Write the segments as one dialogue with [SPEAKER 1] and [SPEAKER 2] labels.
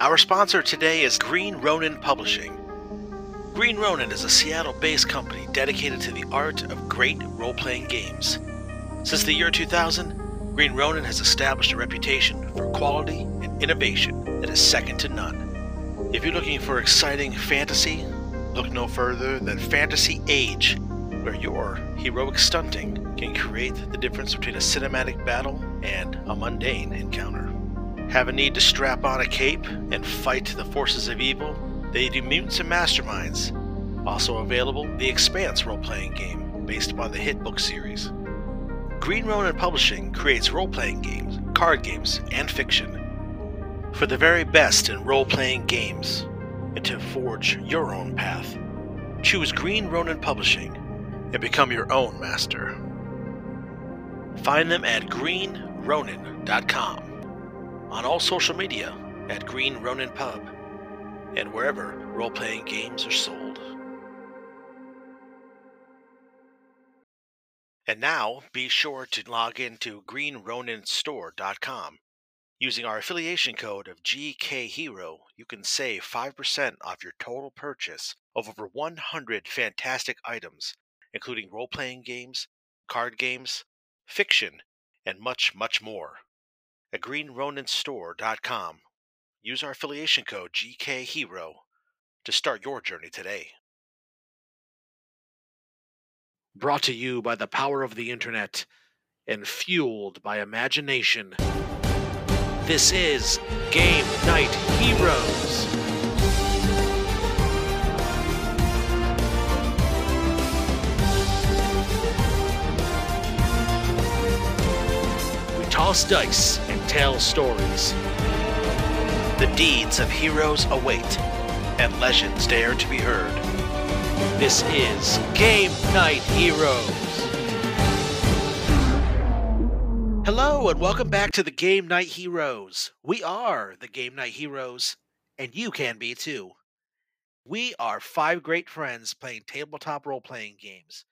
[SPEAKER 1] Our sponsor today is Green Ronin Publishing. Green Ronin is a Seattle based company dedicated to the art of great role playing games. Since the year 2000, Green Ronin has established a reputation for quality and innovation that is second to none. If you're looking for exciting fantasy, look no further than Fantasy Age, where your heroic stunting can create the difference between a cinematic battle and a mundane encounter. Have a need to strap on a cape and fight the forces of evil? They do Mutants and Masterminds. Also available, the Expanse role playing game, based upon the hit book series. Green Ronin Publishing creates role playing games, card games, and fiction. For the very best in role playing games, and to forge your own path, choose Green Ronin Publishing and become your own master. Find them at greenronin.com, on all social media at Green Ronin Pub, and wherever role playing games are sold. And now be sure to log into greenroninstore.com. Using our affiliation code of GKHero, you can save 5% off your total purchase of over 100 fantastic items, including role playing games, card games, fiction, and much, much more. At greenroninstore.com, use our affiliation code GKHero to start your journey today. Brought to you by the power of the internet and fueled by imagination. This is Game Knight Heroes. Toss dice and tell stories. The deeds of heroes await, and legends dare to be heard. This is Game Knight Heroes. Hello, and welcome back to the Game Knight Heroes. We are the Game Knight Heroes, and you can be too. We are five great friends playing tabletop role playing games.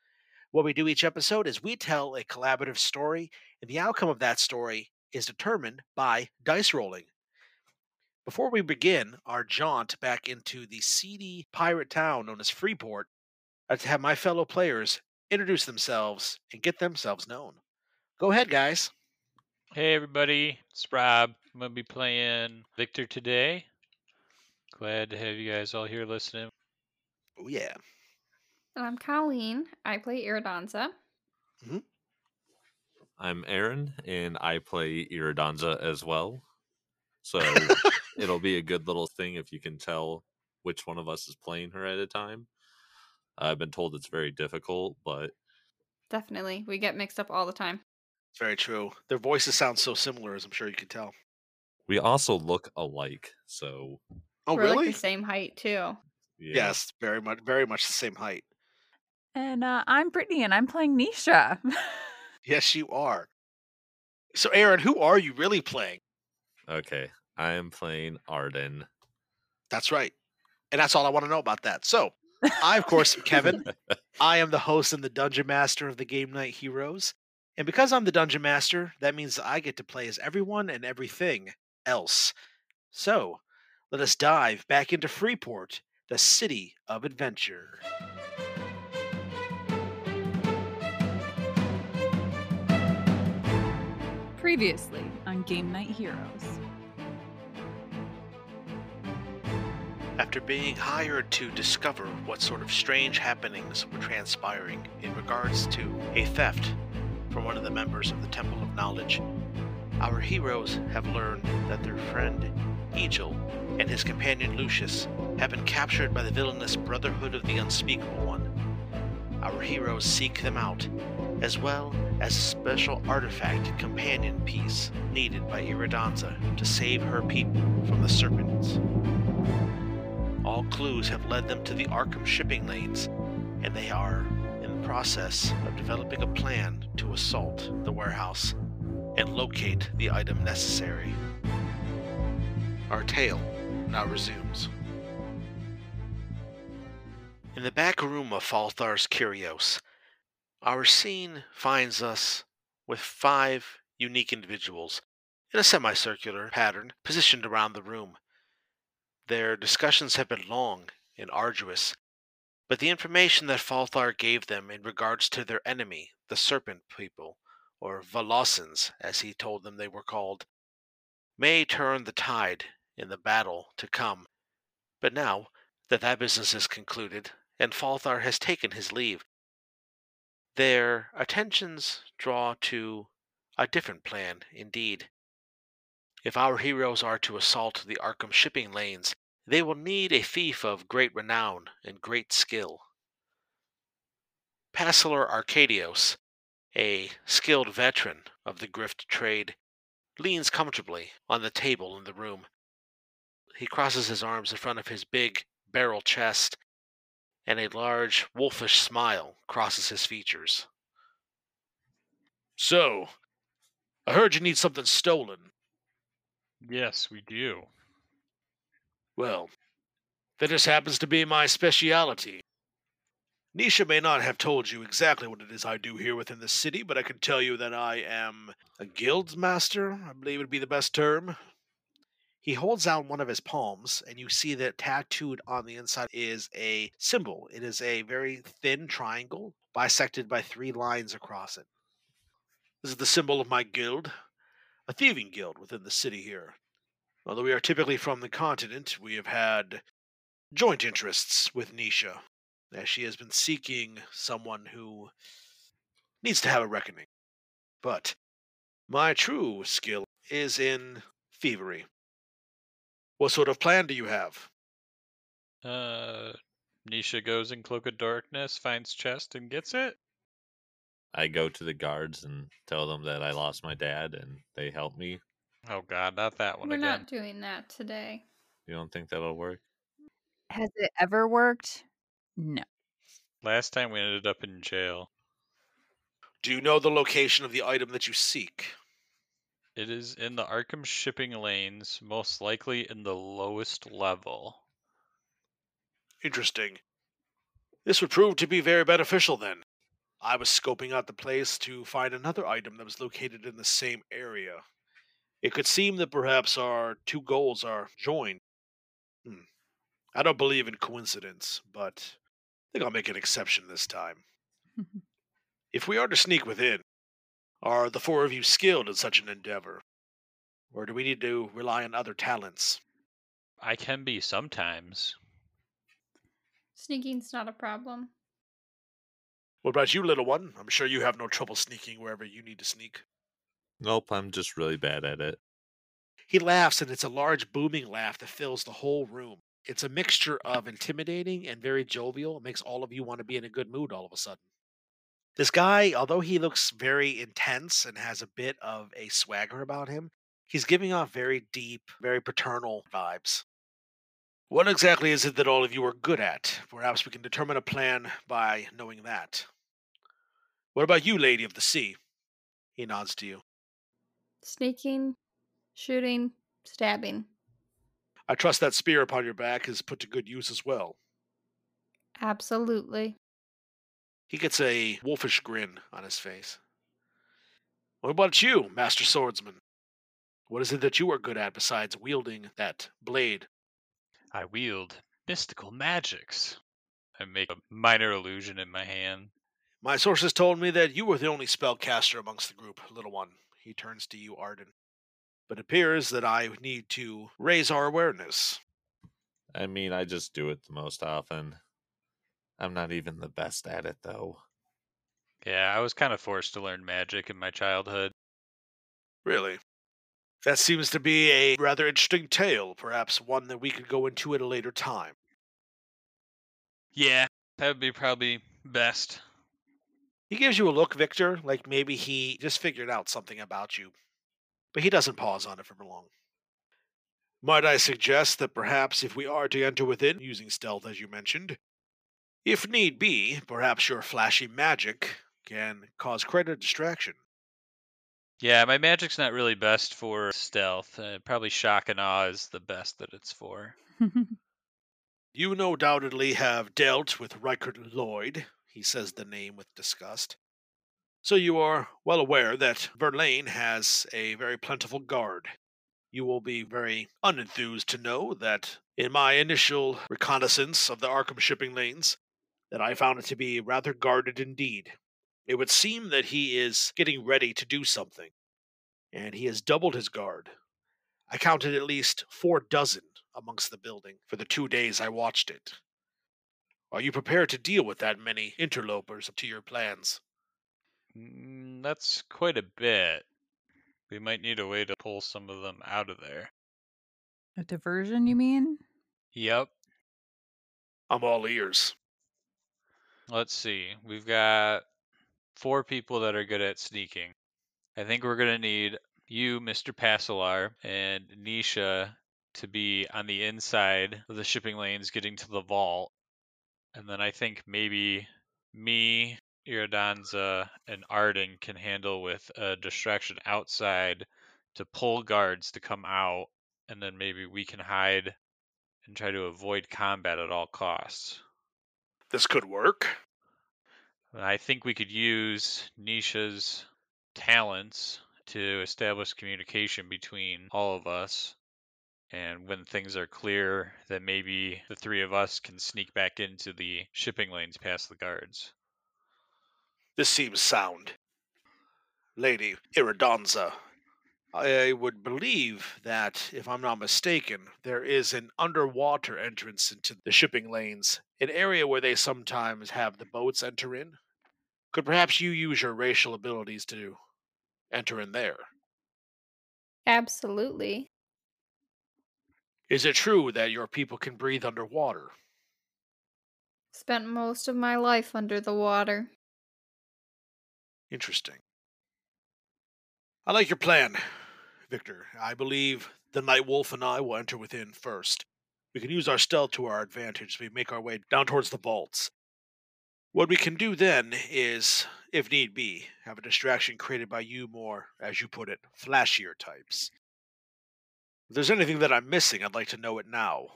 [SPEAKER 1] What we do each episode is we tell a collaborative story, and the outcome of that story is determined by dice rolling. Before we begin our jaunt back into the seedy pirate town known as Freeport, I'd like to have my fellow players introduce themselves and get themselves known. Go ahead, guys.
[SPEAKER 2] Hey everybody, it's Rob. I'm gonna be playing Victor today. Glad to have you guys all here listening.
[SPEAKER 1] Oh, yeah.
[SPEAKER 3] And I'm Colleen. I play Iridansa. Mm-hmm.
[SPEAKER 4] I'm Aaron, and I play Iridansa as well. So it'll be a good little thing if you can tell which one of us is playing her at a time. I've been told it's very difficult, but
[SPEAKER 3] Definitely. We get mixed up all the time.
[SPEAKER 1] It's very true. Their voices sound so similar, as I'm sure you can tell.
[SPEAKER 4] we also look alike. So
[SPEAKER 1] Oh,
[SPEAKER 3] We're
[SPEAKER 1] really?
[SPEAKER 3] like the same height too.
[SPEAKER 4] yeah.
[SPEAKER 1] Yes, very much, very much the same height.
[SPEAKER 5] And uh, I'm Brittany, and I'm playing Nisha.
[SPEAKER 1] Yes, you are. So, Aaron, who are you really playing?
[SPEAKER 4] Okay, I am playing Arden.
[SPEAKER 1] That's right. And that's all I want to know about that. So, I, of course, am Kevin. I am the host and the dungeon master of the Game Knight Heroes. And because I'm the dungeon master, that means I get to play as everyone and everything else. So, let us dive back into Freeport, the city of adventure.
[SPEAKER 5] Previously on Game Knight Heroes.
[SPEAKER 1] After being hired to discover what sort of strange happenings were transpiring in regards to a theft from one of the members of the Temple of Knowledge, our heroes have learned that their friend Egil and his companion Lucius have been captured by the villainous Brotherhood of the Unspeakable One. Our heroes seek them out, as well as a special artifact companion piece needed by Iridansa to save her people from the serpents. All clues have led them to the Arkham shipping lanes, and they are in the process of developing a plan to assault the warehouse and locate the item necessary. Our tale now resumes. In the back room of Falthar's Curios, our scene finds us with five unique individuals in a semicircular pattern positioned around the room. Their discussions have been long and arduous, but the information that Falthar gave them in regards to their enemy, the Serpent People, or Volosins, as he told them they were called, may turn the tide in the battle to come. But now that that business is concluded, and Falthar has taken his leave, their attentions draw to a different plan indeed. If our heroes are to assault the Arkham shipping lanes, they will need a thief of great renown and great skill. Passalor Arcadios, a skilled veteran of the grift trade, leans comfortably on the table in the room. He crosses his arms in front of his big barrel chest, and a large wolfish smile crosses his features. So, I heard you need something stolen.
[SPEAKER 2] Yes, we do.
[SPEAKER 1] Well, that just happens to be my speciality. Nisha may not have told you exactly what it is I do here within the city, but I can tell you that I am a guild master, I believe would be the best term. He holds out one of his palms, and you see that tattooed on the inside is a symbol. It is a very thin triangle, bisected by three lines across it. This is the symbol of my guild, a thieving guild within the city here. Although we are typically from the continent, we have had joint interests with Nisha, as she has been seeking someone who needs to have a reckoning. But my true skill is in thievery. What sort of plan do you have?
[SPEAKER 2] Uh, Nisha goes in Cloak of Darkness, finds chest, and gets it.
[SPEAKER 4] I go to the guards and tell them that I lost my dad and they help me.
[SPEAKER 2] Oh God, not that one
[SPEAKER 3] We're
[SPEAKER 2] again.
[SPEAKER 3] not doing that today.
[SPEAKER 4] You don't think that'll work?
[SPEAKER 5] Has it ever worked? No.
[SPEAKER 2] Last time we ended up in jail.
[SPEAKER 1] Do you know the location of the item that you seek?
[SPEAKER 2] It is in the Arkham shipping lanes, most likely in the lowest level.
[SPEAKER 1] Interesting. This would prove to be very beneficial then. I was scoping out the place to find another item that was located in the same area. It could seem that perhaps our two goals are joined. Hmm. I don't believe in coincidence, but I think I'll make an exception this time. If we are to sneak within, are the four of you skilled in such an endeavor? Or do we need to rely on other talents?
[SPEAKER 2] I can be sometimes.
[SPEAKER 3] Sneaking's not a problem.
[SPEAKER 1] What about you, little one? I'm sure you have no trouble sneaking wherever you need to sneak.
[SPEAKER 4] Nope, I'm just really bad at it.
[SPEAKER 1] He laughs, and it's a large, booming laugh that fills the whole room. It's a mixture of intimidating and very jovial. It makes all of you want to be in a good mood all of a sudden. This guy, although he looks very intense and has a bit of a swagger about him, he's giving off very deep, very paternal vibes. What exactly is it that all of you are good at? Perhaps we can determine a plan by knowing that. What about you, Lady of the Sea? He nods to you.
[SPEAKER 3] Sneaking, shooting, stabbing.
[SPEAKER 1] I trust that spear upon your back is put to good use as well.
[SPEAKER 3] Absolutely.
[SPEAKER 1] He gets a wolfish grin on his face. What about you, Master Swordsman? What is it that you are good at besides wielding that blade?
[SPEAKER 2] I wield mystical magics. I make a minor illusion in my hand.
[SPEAKER 1] My sources told me that you were the only spellcaster amongst the group, little one. He turns to you, Arden. But it appears that I need to raise our awareness.
[SPEAKER 4] I mean, I just do it the most often. I'm not even the best at it, though.
[SPEAKER 2] Yeah, I was kind of forced to learn magic in my childhood.
[SPEAKER 1] Really? That seems to be a rather interesting tale, perhaps one that we could go into at a later time.
[SPEAKER 2] Yeah, that would be probably best.
[SPEAKER 1] He gives you a look, Victor, like maybe he just figured out something about you. But he doesn't pause on it for long. Might I suggest that perhaps if we are to enter within, using stealth as you mentioned, if need be, perhaps your flashy magic can cause quite a distraction.
[SPEAKER 2] Yeah, my magic's not really best for stealth. Uh, probably shock and awe is the best that it's for.
[SPEAKER 1] You no doubtedly have dealt with Reichert Lloyd, he says the name with disgust. So you are well aware that Verlaine has a very plentiful guard. You will be very unenthused to know that in my initial reconnaissance of the Arkham shipping lanes, that I found it to be rather guarded indeed. It would seem that he is getting ready to do something, and he has doubled his guard. I counted at least four dozen amongst the building for the two days I watched it. Are you prepared to deal with that many interlopers to your plans?
[SPEAKER 2] Mm, that's quite a bit. We might need a way to pull some of them out of there.
[SPEAKER 5] A diversion, you mean?
[SPEAKER 2] Yep.
[SPEAKER 1] I'm all ears.
[SPEAKER 2] Let's see. We've got four people that are good at sneaking. I think we're going to need you, Mr. Passalor, and Nisha to be on the inside of the shipping lanes getting to the vault. And then I think maybe me, Iridansa, and Arden can handle with a distraction outside to pull guards to come out. And then maybe we can hide and try to avoid combat at all costs.
[SPEAKER 1] This could work.
[SPEAKER 2] I think we could use Nisha's talents to establish communication between all of us. And when things are clear, then maybe the three of us can sneak back into the shipping lanes past the guards.
[SPEAKER 1] This seems sound. Lady Iridansa, I would believe that, if I'm not mistaken, there is an underwater entrance into the shipping lanes, an area where they sometimes have the boats enter in. Could perhaps you use your racial abilities to enter in there?
[SPEAKER 3] Absolutely.
[SPEAKER 1] Is it true that your people can breathe underwater?
[SPEAKER 3] Spent most of my life under the water.
[SPEAKER 1] Interesting. I like your plan, Victor. I believe the Night Wolf and I will enter within first. We can use our stealth to our advantage as we make our way down towards the vaults. What we can do then is, if need be, have a distraction created by you more, as you put it, flashier types. If there's anything that I'm missing, I'd like to know it now.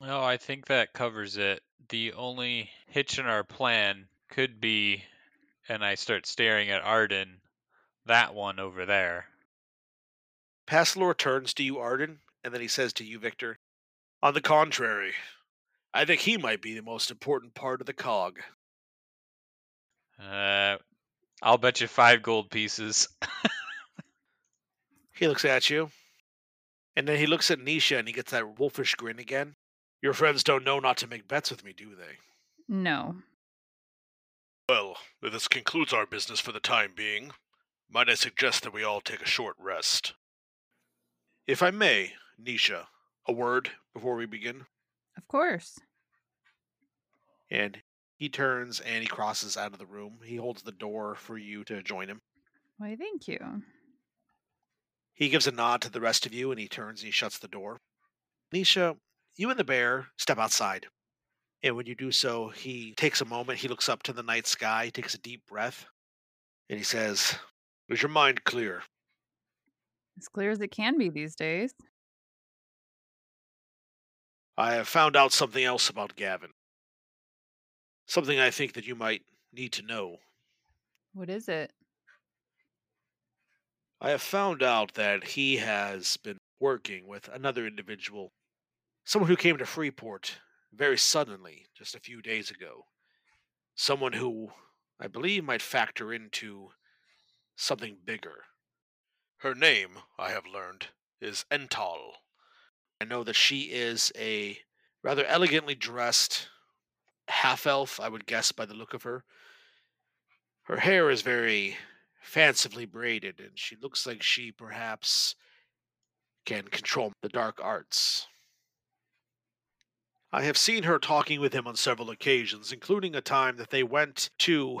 [SPEAKER 2] No, I think that covers it. The only hitch in our plan could be, and I start staring at Arden, that one over there.
[SPEAKER 1] Passalor turns to you, Arden, and then he says to you, Victor, On the contrary, I think he might be the most important part of the cog.
[SPEAKER 2] Uh, I'll bet you five gold pieces.
[SPEAKER 1] He looks at you, and then he looks at Nisha and he gets that wolfish grin again. Your friends don't know not to make bets with me, do they?
[SPEAKER 5] No.
[SPEAKER 1] Well, this concludes our business for the time being, might I suggest that we all take a short rest? If I may, Nisha, a word before we begin.
[SPEAKER 5] Of course.
[SPEAKER 1] And he turns and he crosses out of the room. He holds the door for you to join him.
[SPEAKER 5] Why, thank you.
[SPEAKER 1] He gives a nod to the rest of you and he turns and he shuts the door. Nisha, you and the bear step outside. And when you do so, he takes a moment, he looks up to the night sky, he takes a deep breath, and he says, Is your mind clear?
[SPEAKER 5] As clear as it can be these days.
[SPEAKER 1] I have found out something else about Gavin. Something I think that you might need to know.
[SPEAKER 5] What is it?
[SPEAKER 1] I have found out that he has been working with another individual, someone who came to Freeport very suddenly just a few days ago. Someone who I believe might factor into something bigger. Her name, I have learned, is Ental. I know that she is a rather elegantly dressed half elf, I would guess by the look of her. Her hair is very fancifully braided, and she looks like she perhaps can control the dark arts. I have seen her talking with him on several occasions, including a time that they went to,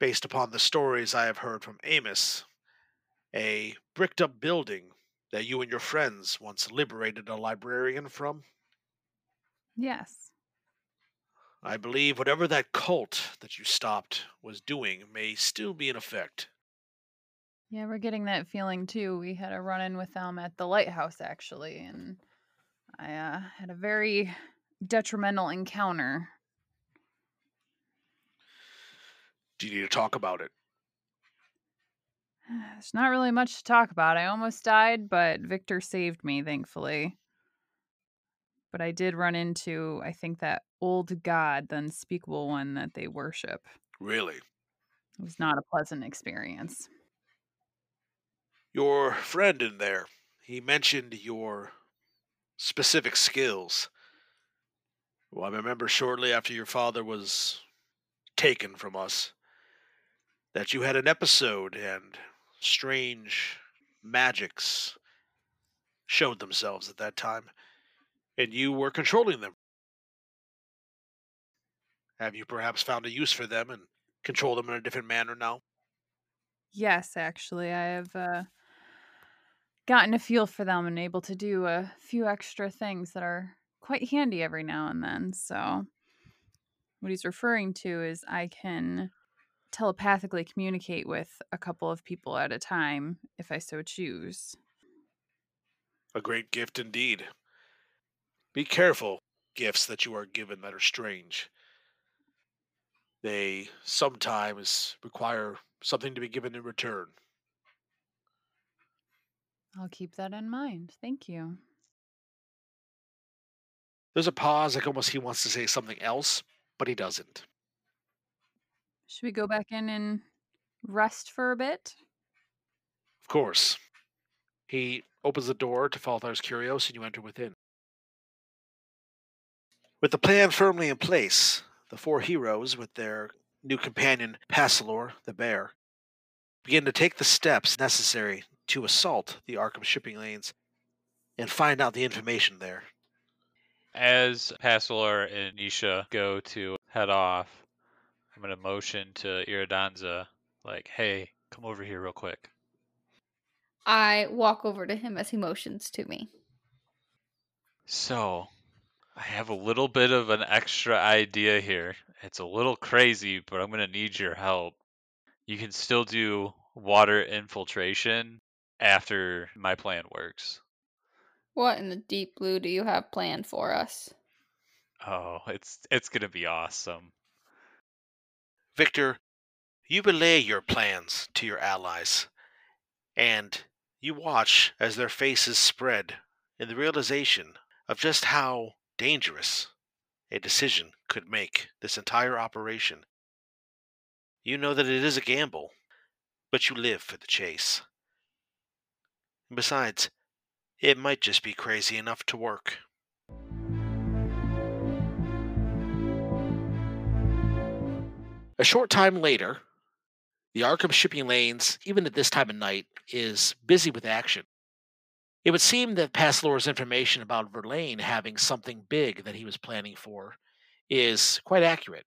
[SPEAKER 1] based upon the stories I have heard from Amos, a bricked up building that you and your friends once liberated a librarian from.
[SPEAKER 5] Yes.
[SPEAKER 1] I believe whatever that cult that you stopped was doing may still be in effect.
[SPEAKER 5] Yeah, we're getting that feeling too. We had a run in with them at the lighthouse actually, and I uh, had a very detrimental encounter.
[SPEAKER 1] Do you need to talk about it?
[SPEAKER 5] There's not really much to talk about. I almost died, but Victor saved me, thankfully. But I did run into, I think, that old god, the unspeakable one that they worship.
[SPEAKER 1] Really?
[SPEAKER 5] It was not a pleasant experience.
[SPEAKER 1] Your friend in there, he mentioned your specific skills. Well, I remember shortly after your father was taken from us that you had an episode and strange magics showed themselves at that time, and you were controlling them. Have you perhaps found a use for them and control them in a different manner now?
[SPEAKER 5] Yes, actually, I have uh, gotten a feel for them and able to do a few extra things that are quite handy every now and then. So, what he's referring to is I can telepathically communicate with a couple of people at a time if I so choose.
[SPEAKER 1] A great gift indeed. Be careful, gifts that you are given that are strange. They sometimes require something to be given in return.
[SPEAKER 5] I'll keep that in mind. Thank you.
[SPEAKER 1] There's a pause, like almost he wants to say something else, but he doesn't.
[SPEAKER 5] Should we go back in and rest for a bit?
[SPEAKER 1] Of course. He opens the door to Falthar's Curios, and you enter within. With the plan firmly in place, the four heroes, with their new companion Passalor, the bear, begin to take the steps necessary to assault the Arkham shipping lanes and find out the information there.
[SPEAKER 2] As Passalor and Nisha go to head off, I'm to motion to Iridansa, like, hey, come over here real quick.
[SPEAKER 3] I walk over to him as he motions to me.
[SPEAKER 2] So, I have a little bit of an extra idea here. It's a little crazy, but I'm going to need your help. You can still do water infiltration after my plan works.
[SPEAKER 3] What in the deep blue do you have planned for us?
[SPEAKER 2] Oh, it's it's going to be awesome.
[SPEAKER 6] Victor, you relay your plans to your allies, and you watch as their faces spread in the realization of just how dangerous a decision could make this entire operation. You know that it is a gamble, but you live for the chase. Besides, it might just be crazy enough to work.
[SPEAKER 1] A short time later, the Arkham shipping lanes, even at this time of night, is busy with action. It would seem that Passalor's information about Verlaine having something big that he was planning for is quite accurate.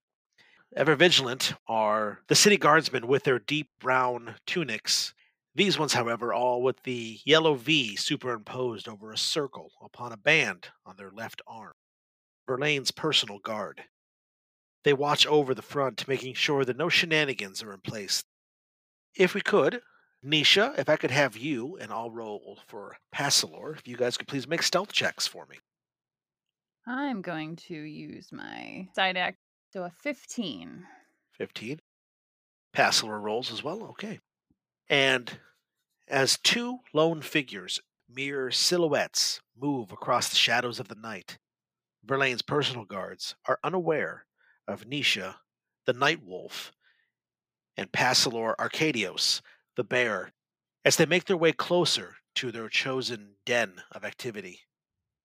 [SPEAKER 1] Ever vigilant are the city guardsmen with their deep brown tunics. These ones, however, all with the yellow V superimposed over a circle upon a band on their left arm. Verlaine's personal guard. They watch over the front, making sure that no shenanigans are in place. If we could, Nisha, if I could have you, and I'll roll for Passalor, if you guys could please make stealth checks for me.
[SPEAKER 5] I'm going to use my psi knack. So a 15.
[SPEAKER 1] 15. Passalor rolls as well. Okay. And as two lone figures, mere silhouettes, move across the shadows of the night, Verlaine's personal guards are unaware of Nisha, the Night Wolf, and Passalor Arcadios, the bear, as they make their way closer to their chosen den of activity.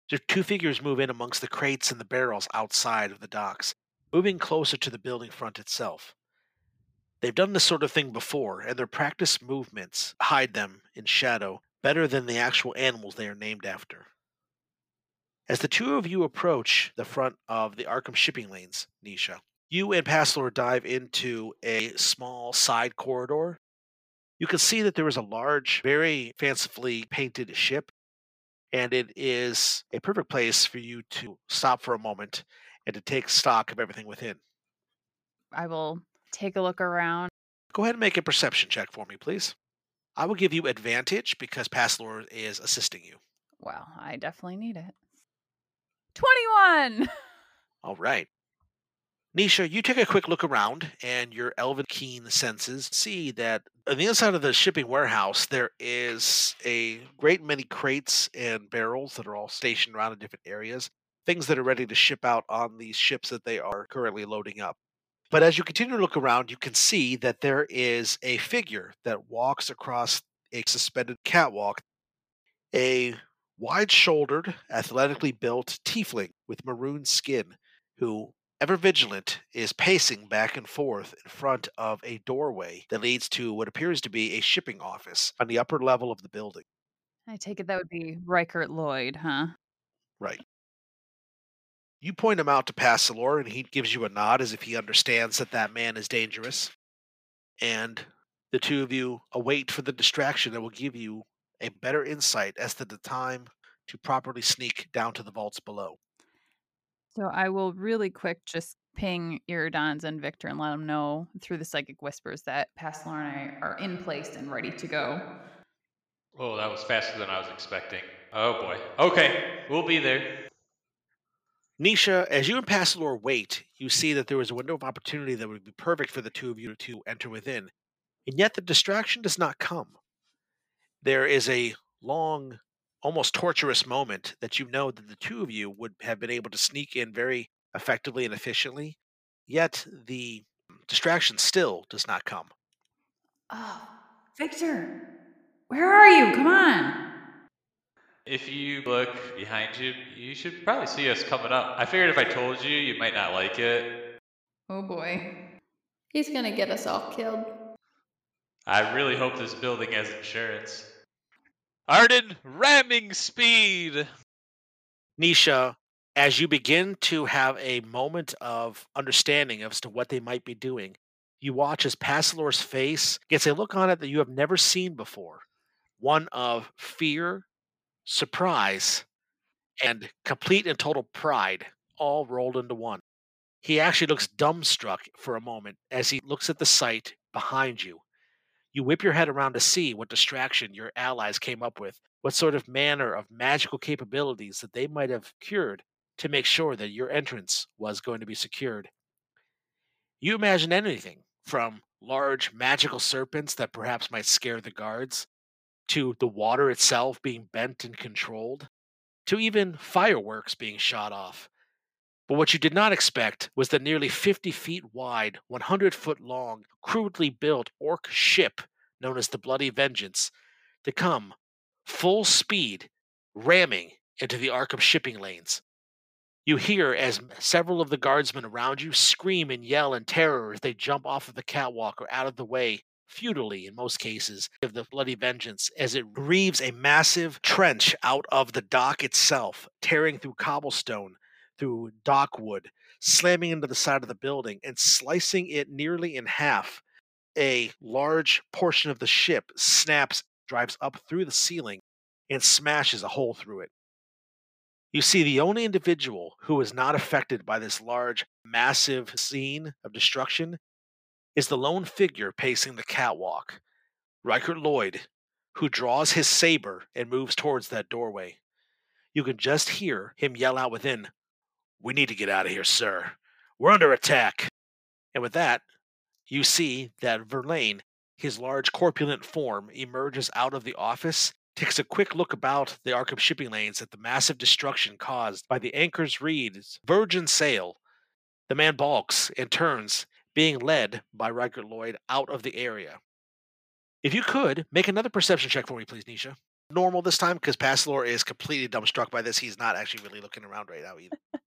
[SPEAKER 1] The two figures move in amongst the crates and the barrels outside of the docks, moving closer to the building front itself. They've done this sort of thing before, and their practice movements hide them in shadow better than the actual animals they are named after. As the two of you approach the front of the Arkham shipping lanes, Nisha, you and Passalor dive into a small side corridor. You can see that there is a large, very fancifully painted ship, and it is a perfect place for you to stop for a moment and to take stock of everything within.
[SPEAKER 5] I will take a look around.
[SPEAKER 1] Go ahead and make a perception check for me, please. I will give you advantage because Passalor is assisting you.
[SPEAKER 5] Well, I definitely need it. 21!
[SPEAKER 1] All right. Nisha, you take a quick look around, and your elven keen senses see that on the inside of the shipping warehouse, there is a great many crates and barrels that are all stationed around in different areas, things that are ready to ship out on these ships that they are currently loading up. But as you continue to look around, you can see that there is a figure that walks across a suspended catwalk. A wide shouldered, athletically built tiefling with maroon skin who ever vigilant, is pacing back and forth in front of a doorway that leads to what appears to be a shipping office on the upper level of the building.
[SPEAKER 5] I take it that would be Reichert Lloyd, huh?
[SPEAKER 1] Right. You point him out to Passalor, and he gives you a nod as if he understands that that man is dangerous. And the two of you await for the distraction that will give you a better insight as to the time to properly sneak down to the vaults below.
[SPEAKER 5] So I will really quick just ping Iridons and Victor and let them know through the psychic whispers that Pastor and I are in place and ready to go.
[SPEAKER 2] Oh, that was faster than I was expecting. Oh boy. Okay, we'll be there.
[SPEAKER 1] Nisha, as you and Passalor wait, you see that there is a window of opportunity that would be perfect for the two of you to enter within. And yet the distraction does not come. There is a long almost torturous moment that you know that the two of you would have been able to sneak in very effectively and efficiently, yet the distraction still does not come.
[SPEAKER 5] Oh, Victor, where are you? Come on.
[SPEAKER 2] If you look behind you, you should probably see us coming up. I figured if I told you, you might not like it.
[SPEAKER 5] Oh boy.
[SPEAKER 3] He's gonna get us all killed.
[SPEAKER 2] I really hope this building has insurance. Arden, ramming speed.
[SPEAKER 1] Nisha, as you begin to have a moment of understanding as to what they might be doing, you watch as Passalor's face gets a look on it that you have never seen before one of fear, surprise, and complete and total pride, all rolled into one. He actually looks dumbstruck for a moment as he looks at the sight behind you you whip your head around to see what distraction your allies came up with, what sort of manner of magical capabilities that they might have cured to make sure that your entrance was going to be secured. You imagine anything from large magical serpents that perhaps might scare the guards, to the water itself being bent and controlled, to even fireworks being shot off. But what you did not expect was the nearly 50 feet wide, 100 foot long, crudely built orc ship known as the Bloody Vengeance to come full speed, ramming into the Arkham shipping lanes. You hear as several of the guardsmen around you scream and yell in terror as they jump off of the catwalk or out of the way, futilely in most cases, of the Bloody Vengeance as it reaves a massive trench out of the dock itself, tearing through cobblestone through dockwood, slamming into the side of the building and slicing it nearly in half. A large portion of the ship snaps, drives up through the ceiling, and smashes a hole through it. You see, the only individual who is not affected by this large, massive scene of destruction is the lone figure pacing the catwalk, Reichert Lloyd, who draws his saber and moves towards that doorway. You can just hear him yell out within, we need to get out of here, sir. We're under attack. And with that, you see that Verlaine, his large corpulent form, emerges out of the office, takes a quick look about the Arkham shipping lanes at the massive destruction caused by the Anchor's Reed's virgin sail. The man balks and turns, being led by Riker Lloyd out of the area. If you could, make another perception check for me, please, Nisha. Normal this time, because Passalor is completely dumbstruck by this. He's not actually really looking around right now either.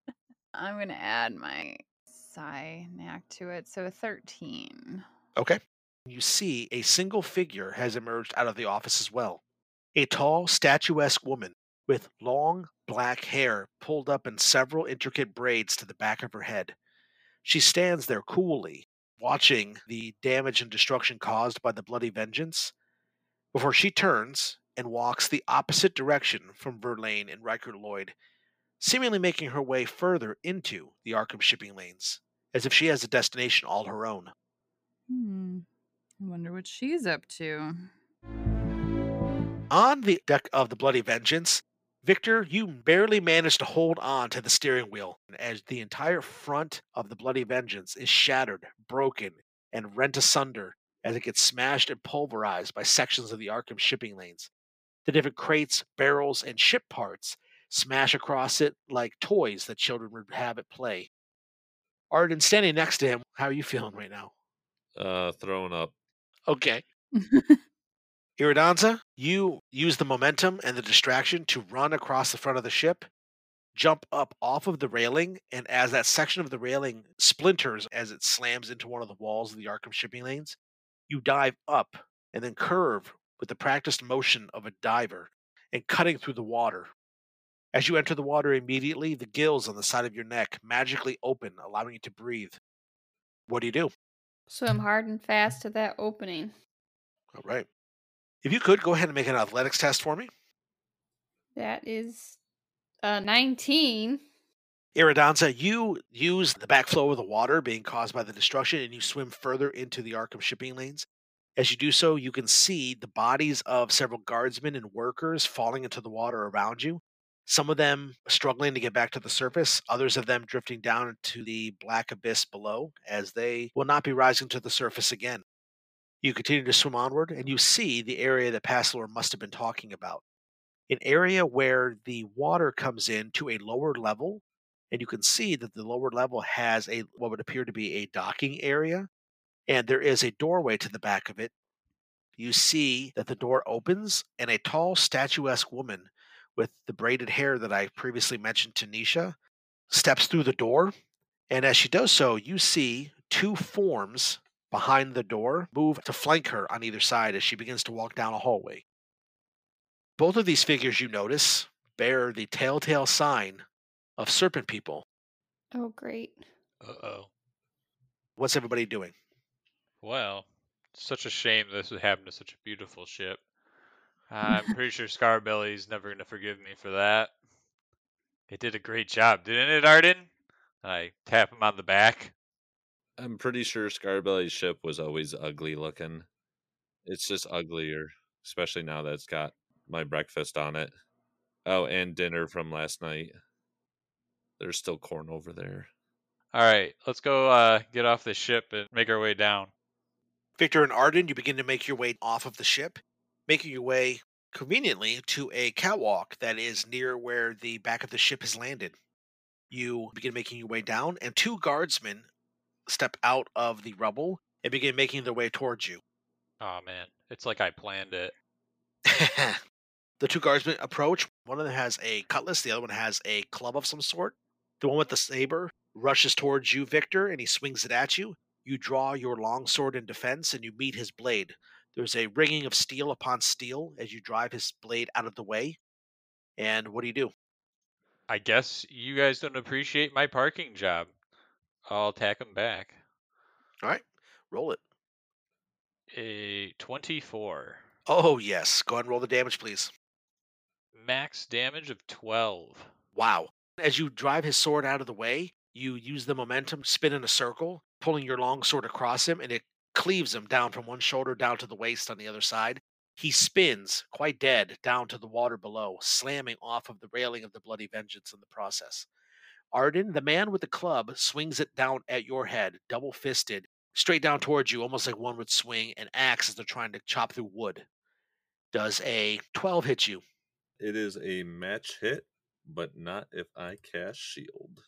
[SPEAKER 5] I'm going to add my psi knack to it. So 13.
[SPEAKER 1] Okay. You see a single figure has emerged out of the office as well. A tall, statuesque woman with long black hair pulled up in several intricate braids to the back of her head. She stands there coolly, watching the damage and destruction caused by the bloody vengeance, before she turns and walks the opposite direction from Verlaine and Riker Lloyd seemingly making her way further into the Arkham shipping lanes, as if she has a destination all her own.
[SPEAKER 5] Hmm. I wonder what she's up to.
[SPEAKER 1] On the deck of the Bloody Vengeance, Victor, you barely manage to hold on to the steering wheel as the entire front of the Bloody Vengeance is shattered, broken, and rent asunder as it gets smashed and pulverized by sections of the Arkham shipping lanes. The different crates, barrels, and ship parts smash across it like toys that children would have at play. Arden, standing next to him, how are you feeling right now?
[SPEAKER 4] Uh, throwing up.
[SPEAKER 1] Okay. Iridansa, you use the momentum and the distraction to run across the front of the ship, jump up off of the railing, and as that section of the railing splinters as it slams into one of the walls of the Arkham shipping lanes, you dive up and then curve with the practiced motion of a diver and cutting through the water. As you enter the water immediately, the gills on the side of your neck magically open, allowing you to breathe. What do you do?
[SPEAKER 3] Swim hard and fast to that opening.
[SPEAKER 1] All right. If you could, go ahead and make an athletics test for me.
[SPEAKER 3] That is uh 19.
[SPEAKER 1] Iridansa, you use the backflow of the water being caused by the destruction and you swim further into the Arkham shipping lanes. As you do so, you can see the bodies of several guardsmen and workers falling into the water around you. Some of them struggling to get back to the surface, others of them drifting down into the black abyss below, as they will not be rising to the surface again. You continue to swim onward, and you see the area that Passalor must have been talking about. An area where the water comes in to a lower level, and you can see that the lower level has a what would appear to be a docking area, and there is a doorway to the back of it. You see that the door opens, and a tall, statuesque woman with the braided hair that I previously mentioned to Nisha steps through the door. And as she does so, you see two forms behind the door move to flank her on either side as she begins to walk down a hallway. Both of these figures you notice bear the telltale sign of serpent people.
[SPEAKER 3] Oh, great.
[SPEAKER 2] Uh oh.
[SPEAKER 1] What's everybody doing?
[SPEAKER 2] Well, such a shame this would happen to such a beautiful ship. I'm pretty sure Scarbelly's never going to forgive me for that. It did a great job, didn't it, Arden? I tap him on the back.
[SPEAKER 4] I'm pretty sure Scarbelly's ship was always ugly looking. It's just uglier, especially now that it's got my breakfast on it. Oh, and dinner from last night. There's still corn over there.
[SPEAKER 2] All right, let's go uh, get off the ship and make our way down.
[SPEAKER 1] Victor and Arden, you begin to make your way off of the ship, making your way conveniently to a catwalk that is near where the back of the ship has landed. You begin making your way down, and two guardsmen step out of the rubble and begin making their way towards you.
[SPEAKER 2] Oh man, it's like I planned it.
[SPEAKER 1] the two guardsmen approach. One of them has a cutlass, the other one has a club of some sort. The one with the saber rushes towards you, Victor, and he swings it at you. You draw your long sword in defense and you meet his blade. There's a ringing of steel upon steel as you drive his blade out of the way. And what do you do?
[SPEAKER 2] I guess you guys don't appreciate my parking job. I'll tack him back.
[SPEAKER 1] All right, roll it.
[SPEAKER 2] A 24.
[SPEAKER 1] Oh, yes. Go ahead and roll the damage, please.
[SPEAKER 2] Max damage of 12.
[SPEAKER 1] Wow. As you drive his sword out of the way, you use the momentum, spin in a circle, pulling your long sword across him, and it cleaves him down from one shoulder down to the waist on the other side. He spins, quite dead, down to the water below, slamming off of the railing of the Bloody Vengeance in the process. Arden, the man with the club, swings it down at your head, double fisted, straight down towards you, almost like one would swing an axe as they're trying to chop through wood. Does a 12 hit you?
[SPEAKER 4] It is a match hit, but not if I cast shield.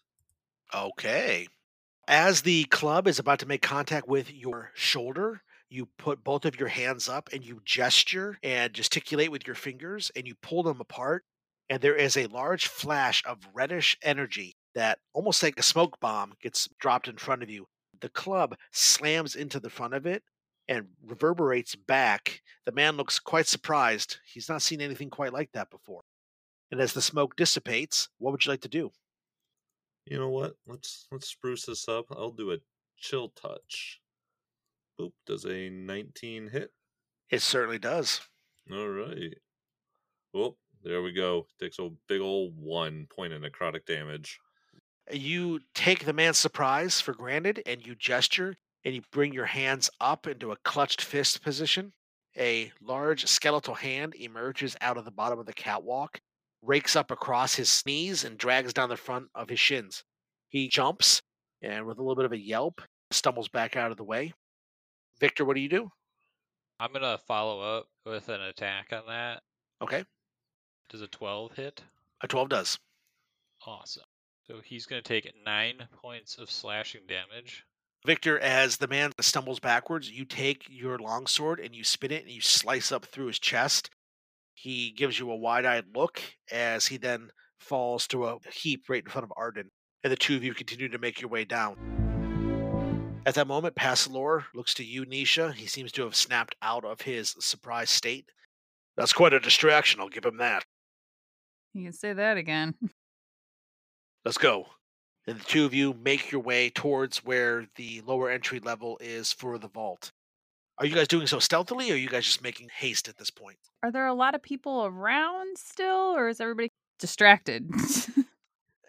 [SPEAKER 1] Okay. As the club is about to make contact with your shoulder, you put both of your hands up and you gesture and gesticulate with your fingers and you pull them apart. And there is a large flash of reddish energy that almost like a smoke bomb gets dropped in front of you. The club slams into the front of it and reverberates back. The man looks quite surprised. He's not seen anything quite like that before. And as the smoke dissipates, what would you like to do?
[SPEAKER 4] You know what? Let's let's spruce this up. I'll do a chill touch. Boop. Does a 19 hit?
[SPEAKER 1] It certainly does.
[SPEAKER 4] All right. Well, there we go. Takes a big old one point of necrotic damage.
[SPEAKER 1] You take the man's surprise for granted and you gesture and you bring your hands up into a clutched fist position. A large skeletal hand emerges out of the bottom of the catwalk, rakes up across his knees and drags down the front of his shins. He jumps and, with a little bit of a yelp, stumbles back out of the way. Victor, what do you do?
[SPEAKER 2] I'm gonna follow up with an attack on that.
[SPEAKER 1] Okay,
[SPEAKER 2] Does a 12 hit?
[SPEAKER 1] a 12 does.
[SPEAKER 2] Awesome. So he's gonna take nine points of slashing damage.
[SPEAKER 1] Victor, as the man stumbles backwards, you take your longsword and you spin it and you slice up through his chest. He gives you a wide eyed look as he then falls to a heap right in front of Arden. And the two of you continue to make your way down. At that moment, Passalor looks to you, Nisha. He seems to have snapped out of his surprised state. That's quite a distraction, I'll give him that.
[SPEAKER 5] You can say that again.
[SPEAKER 1] Let's go. And the two of you make your way towards where the lower entry level is for the vault. Are you guys doing so stealthily, or are you guys just making haste at this point?
[SPEAKER 5] Are there a lot of people around still, or is everybody distracted?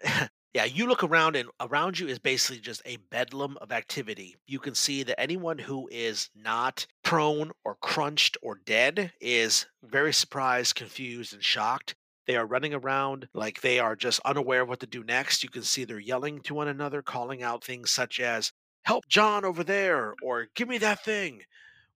[SPEAKER 1] yeah, you look around, and around you is basically just a bedlam of activity. You can see that anyone who is not prone or crunched or dead is very surprised, confused, and shocked. They are running around like they are just unaware of what to do next. You can see they're yelling to one another, calling out things such as, Help John over there, or Give me that thing,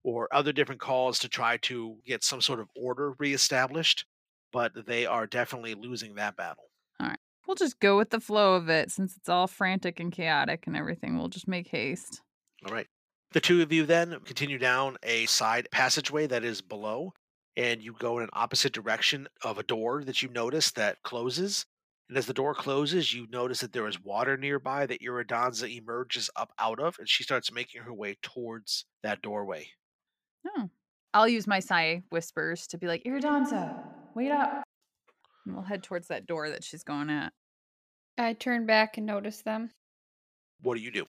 [SPEAKER 1] or other different calls to try to get some sort of order reestablished. But they are definitely losing that battle. All right.
[SPEAKER 5] We'll just go with the flow of it since it's all frantic and chaotic and everything. We'll just make haste.
[SPEAKER 1] All right. The two of you then continue down a side passageway that is below, and you go in an opposite direction of a door that you notice that closes. And as the door closes, you notice that there is water nearby that Iridansa emerges up out of, and she starts making her way towards that doorway.
[SPEAKER 5] Oh. I'll use my Psy whispers to be like, Iridansa, wait up. And we'll head towards that door that she's going at.
[SPEAKER 3] I turn back and notice them.
[SPEAKER 1] What do you do?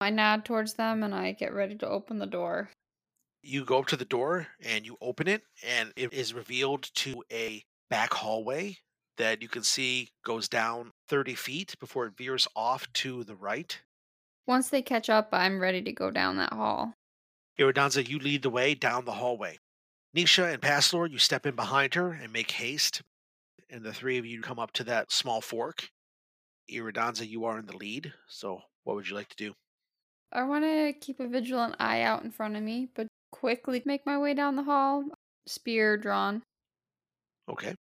[SPEAKER 3] I nod towards them and I get ready to open the door.
[SPEAKER 1] You go up to the door and you open it, and it is revealed to a back hallway that you can see goes down 30 feet before it veers off to the right.
[SPEAKER 3] Once they catch up, I'm ready to go down that hall.
[SPEAKER 1] Iridansa, you lead the way down the hallway. Nisha and Passalor, you step in behind her and make haste, and the three of you come up to that small fork. Iridansa, you are in the lead, so what would you like to do?
[SPEAKER 3] I want to keep a vigilant eye out in front of me, but quickly make my way down the hall, spear drawn.
[SPEAKER 1] Okay.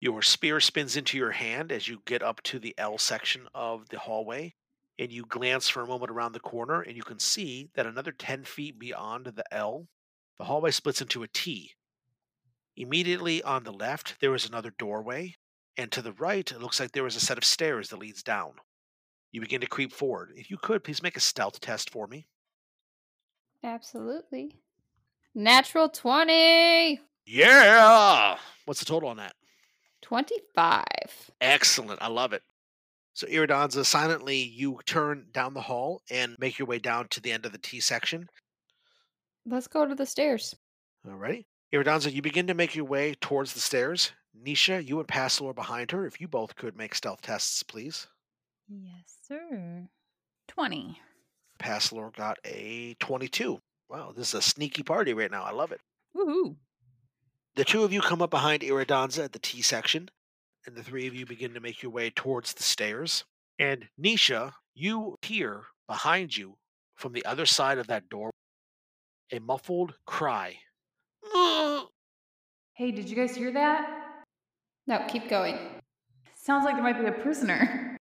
[SPEAKER 1] Your spear spins into your hand as you get up to the L section of the hallway, and you glance for a moment around the corner, and you can see that another 10 feet beyond the L, the hallway splits into a T. Immediately on the left, there is another doorway, and to the right, it looks like there is a set of stairs that leads down. You begin to creep forward. If you could, please make a stealth test for me.
[SPEAKER 3] Absolutely. Natural 20!
[SPEAKER 1] Yeah! What's the total on that?
[SPEAKER 3] 25.
[SPEAKER 1] Excellent. I love it. So, Iridansa, silently, you turn down the hall and make your way down to the end of the T section.
[SPEAKER 3] Let's go to the stairs.
[SPEAKER 1] All right. Iridansa, you begin to make your way towards the stairs. Nisha, you and Passalor behind her. If you both could make stealth tests, please.
[SPEAKER 5] Yes, sir. 20.
[SPEAKER 1] Passalor got a 22. Wow, this is a sneaky party right now. I love it.
[SPEAKER 5] Woohoo.
[SPEAKER 1] The two of you come up behind Iridansa at the T section, and the three of you begin to make your way towards the stairs. And Nisha, you hear behind you from the other side of that door a muffled cry.
[SPEAKER 5] Hey, did you guys hear that?
[SPEAKER 3] No, keep going.
[SPEAKER 5] Sounds like there might be a prisoner.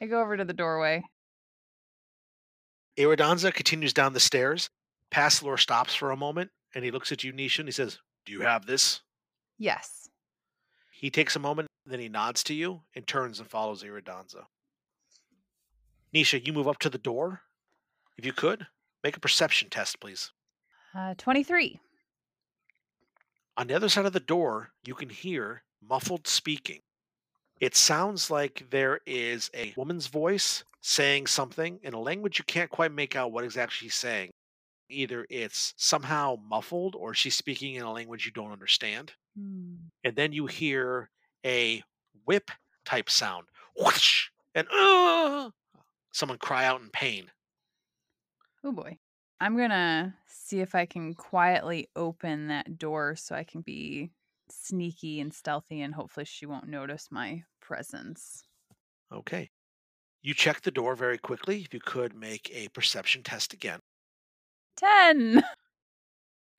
[SPEAKER 5] I go over to the doorway.
[SPEAKER 1] Iridansa continues down the stairs. Passalor stops for a moment and he looks at you, Nisha, and he says, Do you have this?
[SPEAKER 5] Yes.
[SPEAKER 1] He takes a moment, then he nods to you and turns and follows Iridansa. Nisha, you move up to the door. If you could, make a perception test, please.
[SPEAKER 5] Uh, 23.
[SPEAKER 1] On the other side of the door, you can hear muffled speaking. It sounds like there is a woman's voice saying something in a language you can't quite make out what exactly she's saying. Either it's somehow muffled or she's speaking in a language you don't understand.
[SPEAKER 5] Hmm.
[SPEAKER 1] And then you hear a whip type sound. Whoosh! And uh, someone cry out in pain.
[SPEAKER 5] Oh boy. I'm gonna see if I can quietly open that door so I can be sneaky and stealthy and hopefully she won't notice my presence.
[SPEAKER 1] Okay. You check the door very quickly. If you could make a perception test again.
[SPEAKER 5] 10.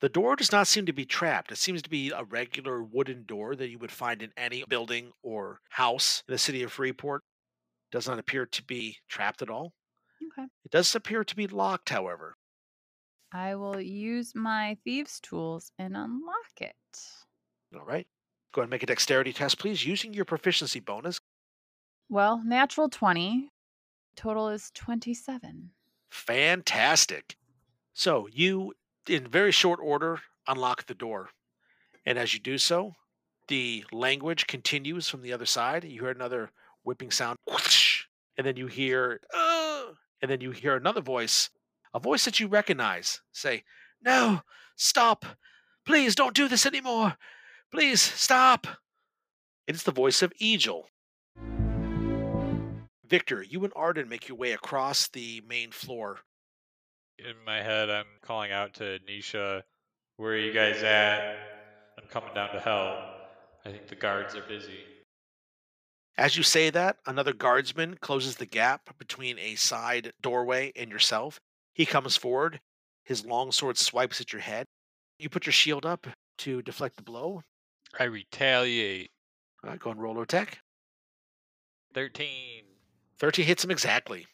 [SPEAKER 1] The door does not seem to be trapped. It seems to be a regular wooden door that you would find in any building or house in the city of Freeport. Does not appear to be trapped at all.
[SPEAKER 5] Okay.
[SPEAKER 1] It does appear to be locked, however.
[SPEAKER 5] I will use my thieves tools and unlock it.
[SPEAKER 1] All right. Go ahead and make a dexterity test, please, using your proficiency bonus.
[SPEAKER 5] Well, natural 20. Total is 27.
[SPEAKER 1] Fantastic. So you, in very short order, unlock the door. And as you do so, the language continues from the other side. You hear another whipping sound, and then you hear, "Uh," and then you hear another voice, a voice that you recognize, say, No, stop. Please don't do this anymore. Please stop. It's the voice of Egil. Victor, you and Arden make your way across the main floor.
[SPEAKER 2] In my head, I'm calling out to Nisha, "Where are you guys at? I'm coming down to help. I think the guards are busy."
[SPEAKER 1] As you say that, another guardsman closes the gap between a side doorway and yourself. He comes forward. His long sword swipes at your head. You put your shield up to deflect the blow.
[SPEAKER 2] I retaliate.
[SPEAKER 1] All right, go and roll attack.
[SPEAKER 2] Thirteen.
[SPEAKER 1] 13 hits him exactly.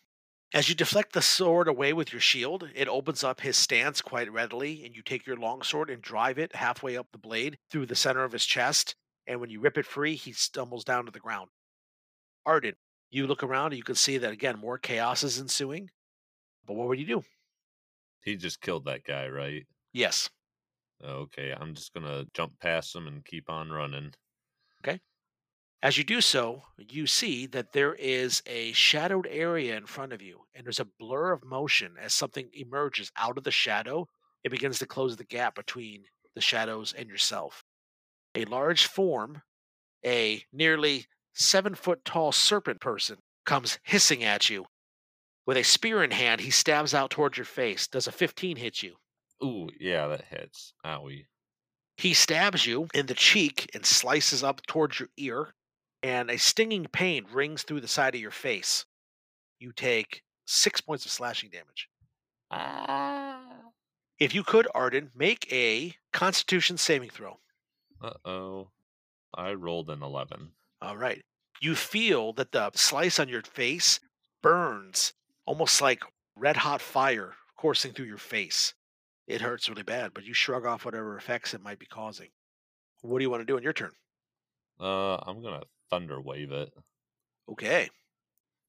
[SPEAKER 1] As you deflect the sword away with your shield, it opens up his stance quite readily, and you take your longsword and drive it halfway up the blade through the center of his chest. And when you rip it free, he stumbles down to the ground. Arden, you look around and you can see that again, more chaos is ensuing. But what would you do?
[SPEAKER 4] He just killed that guy, right?
[SPEAKER 1] Yes.
[SPEAKER 4] Okay, I'm just gonna jump past him and keep on running.
[SPEAKER 1] As you do so, you see that there is a shadowed area in front of you, and there's a blur of motion as something emerges out of the shadow. It begins to close the gap between the shadows and yourself. A large form, a nearly seven foot tall serpent person, comes hissing at you. With a spear in hand, he stabs out towards your face. Does a 15 hit you?
[SPEAKER 4] Ooh, yeah, that hits. Owie.
[SPEAKER 1] He stabs you in the cheek and slices up towards your ear, and a stinging pain rings through the side of your face. You take six points of slashing damage.
[SPEAKER 4] Ah.
[SPEAKER 1] If you could, Arden, make a Constitution saving throw.
[SPEAKER 4] Uh oh. I rolled an 11.
[SPEAKER 1] All right. You feel that the slice on your face burns almost like red hot fire coursing through your face. It hurts really bad, but you shrug off whatever effects it might be causing. What do you want to do on your turn?
[SPEAKER 4] Uh, I'm gonna thunder wave it.
[SPEAKER 1] Okay.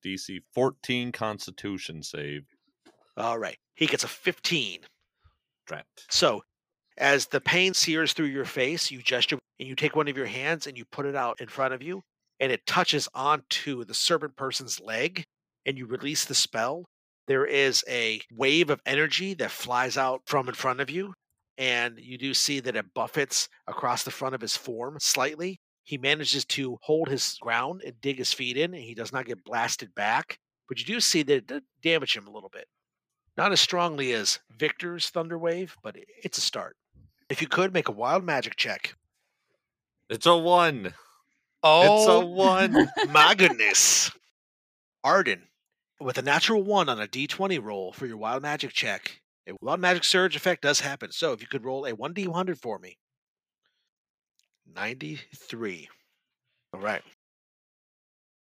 [SPEAKER 4] DC 14 Constitution save.
[SPEAKER 1] All right. He gets a 15.
[SPEAKER 4] Trapped.
[SPEAKER 1] So, as the pain sears through your face, you gesture and you take one of your hands and you put it out in front of you, and it touches onto the serpent person's leg, and you release the spell. There is a wave of energy that flies out from in front of you, and you do see that it buffets across the front of his form slightly. He manages to hold his ground and dig his feet in, and he does not get blasted back. But you do see that it did damage him a little bit. Not as strongly as Victor's Thunderwave, but it's a start. If you could make a wild magic check.
[SPEAKER 4] It's a one. Oh, it's a
[SPEAKER 1] oh,
[SPEAKER 4] one.
[SPEAKER 1] my goodness. Arden, with a natural one on a d20 roll for your wild magic check, a wild magic surge effect does happen. So if you could roll a 1d100 for me. 93. All right.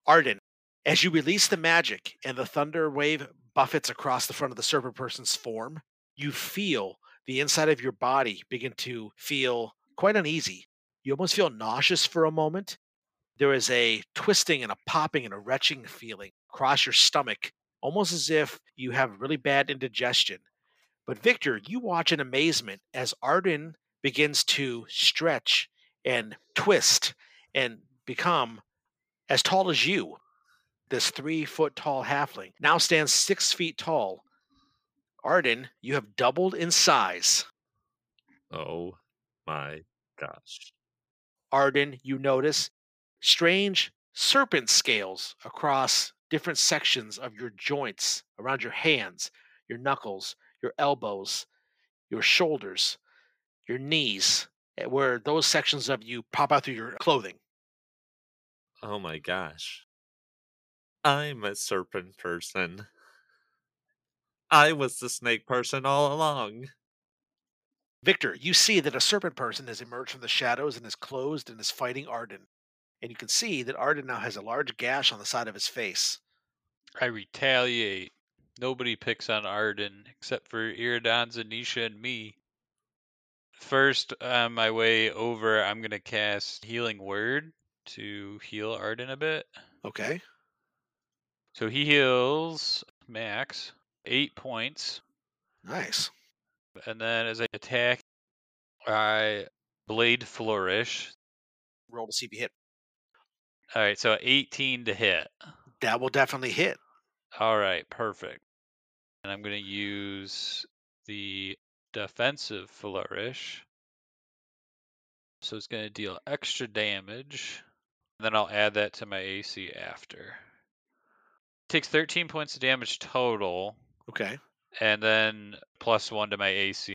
[SPEAKER 1] Arden, as you release the magic and the thunder wave buffets across the front of the serpent person's form, you feel the inside of your body begin to feel quite uneasy. You almost feel nauseous for a moment. There is a twisting and a popping and a retching feeling across your stomach, almost as if you have really bad indigestion. But Victor, you watch in amazement as Arden begins to stretch and twist and become as tall as you. This three foot tall halfling now stands six feet tall. Arden, you have doubled in size.
[SPEAKER 4] oh my gosh.
[SPEAKER 1] Arden, you notice strange serpent scales across different sections of your joints, around your hands, your knuckles, your elbows, your shoulders, your knees, Eh, where those sections of you pop out through your clothing.
[SPEAKER 4] Oh my gosh. I'm a serpent person. I was the snake person all along.
[SPEAKER 1] Victor, you see that a serpent person has emerged from the shadows and is closed and is fighting Arden. And you can see that Arden now has a large gash on the side of his face.
[SPEAKER 2] I retaliate. Nobody picks on Arden except for Iridansa, Nisha, and me. First, on my way over, I'm going to cast Healing Word to heal Arden a bit.
[SPEAKER 1] Okay.
[SPEAKER 2] So he heals max eight points.
[SPEAKER 1] Nice.
[SPEAKER 2] And then as I attack, I Blade Flourish.
[SPEAKER 1] Roll to see if you hit.
[SPEAKER 2] All right, so 18 to hit.
[SPEAKER 1] That will definitely hit.
[SPEAKER 2] All right, perfect. And I'm going to use the defensive flourish. So it's going to deal extra damage. And then I'll add that to my AC after. Takes 13 points of damage total,
[SPEAKER 1] Okay.
[SPEAKER 2] and then plus one to my AC.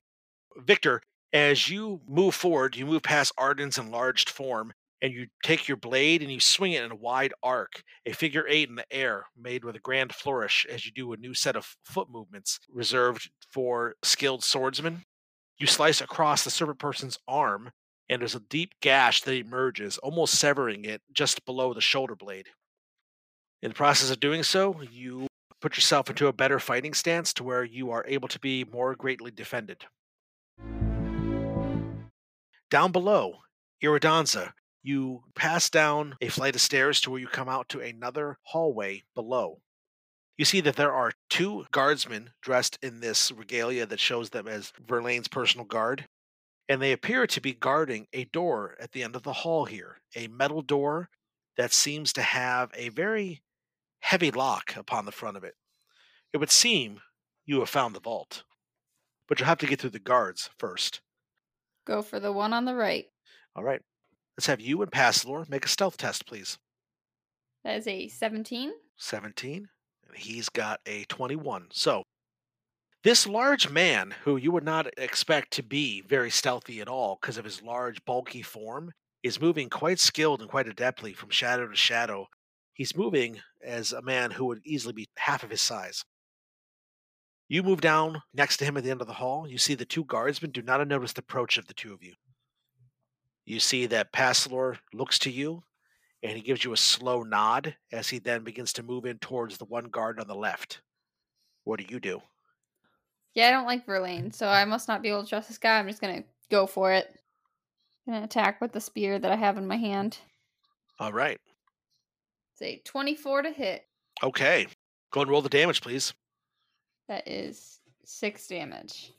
[SPEAKER 1] Victor, as you move forward, you move past Arden's enlarged form, and you take your blade and you swing it in a wide arc, a figure eight in the air, made with a grand flourish as you do a new set of foot movements reserved for skilled swordsmen. You slice across the serpent person's arm, and there's a deep gash that emerges, almost severing it just below the shoulder blade. In the process of doing so, you put yourself into a better fighting stance to where you are able to be more greatly defended. Down below, Iridansa, you pass down a flight of stairs to where you come out to another hallway below. You see that there are two guardsmen dressed in this regalia that shows them as Verlaine's personal guard, and they appear to be guarding a door at the end of the hall here, a metal door that seems to have a very heavy lock upon the front of it. It would seem you have found the vault, but you'll have to get through the guards first.
[SPEAKER 3] Go for the one on the right.
[SPEAKER 1] All right. Let's have you and Passalor make a stealth test, please.
[SPEAKER 3] That is a 17.
[SPEAKER 1] 17. And he's got a 21. So, this large man, who you would not expect to be very stealthy at all because of his large, bulky form, is moving quite skilled and quite adeptly from shadow to shadow. He's moving as a man who would easily be half of his size. You move down next to him at the end of the hall. You see the two guardsmen do not notice the approach of the two of you. You see that Passalor looks to you and he gives you a slow nod as he then begins to move in towards the one guard on the left. What do you do?
[SPEAKER 3] Yeah, I don't like Verlaine, so I must not be able to trust this guy. I'm just gonna go for it. Gonna attack with the spear that I have in my hand.
[SPEAKER 1] All right.
[SPEAKER 3] Say 24 to hit.
[SPEAKER 1] Okay. Go and roll the damage, please.
[SPEAKER 3] That is six damage.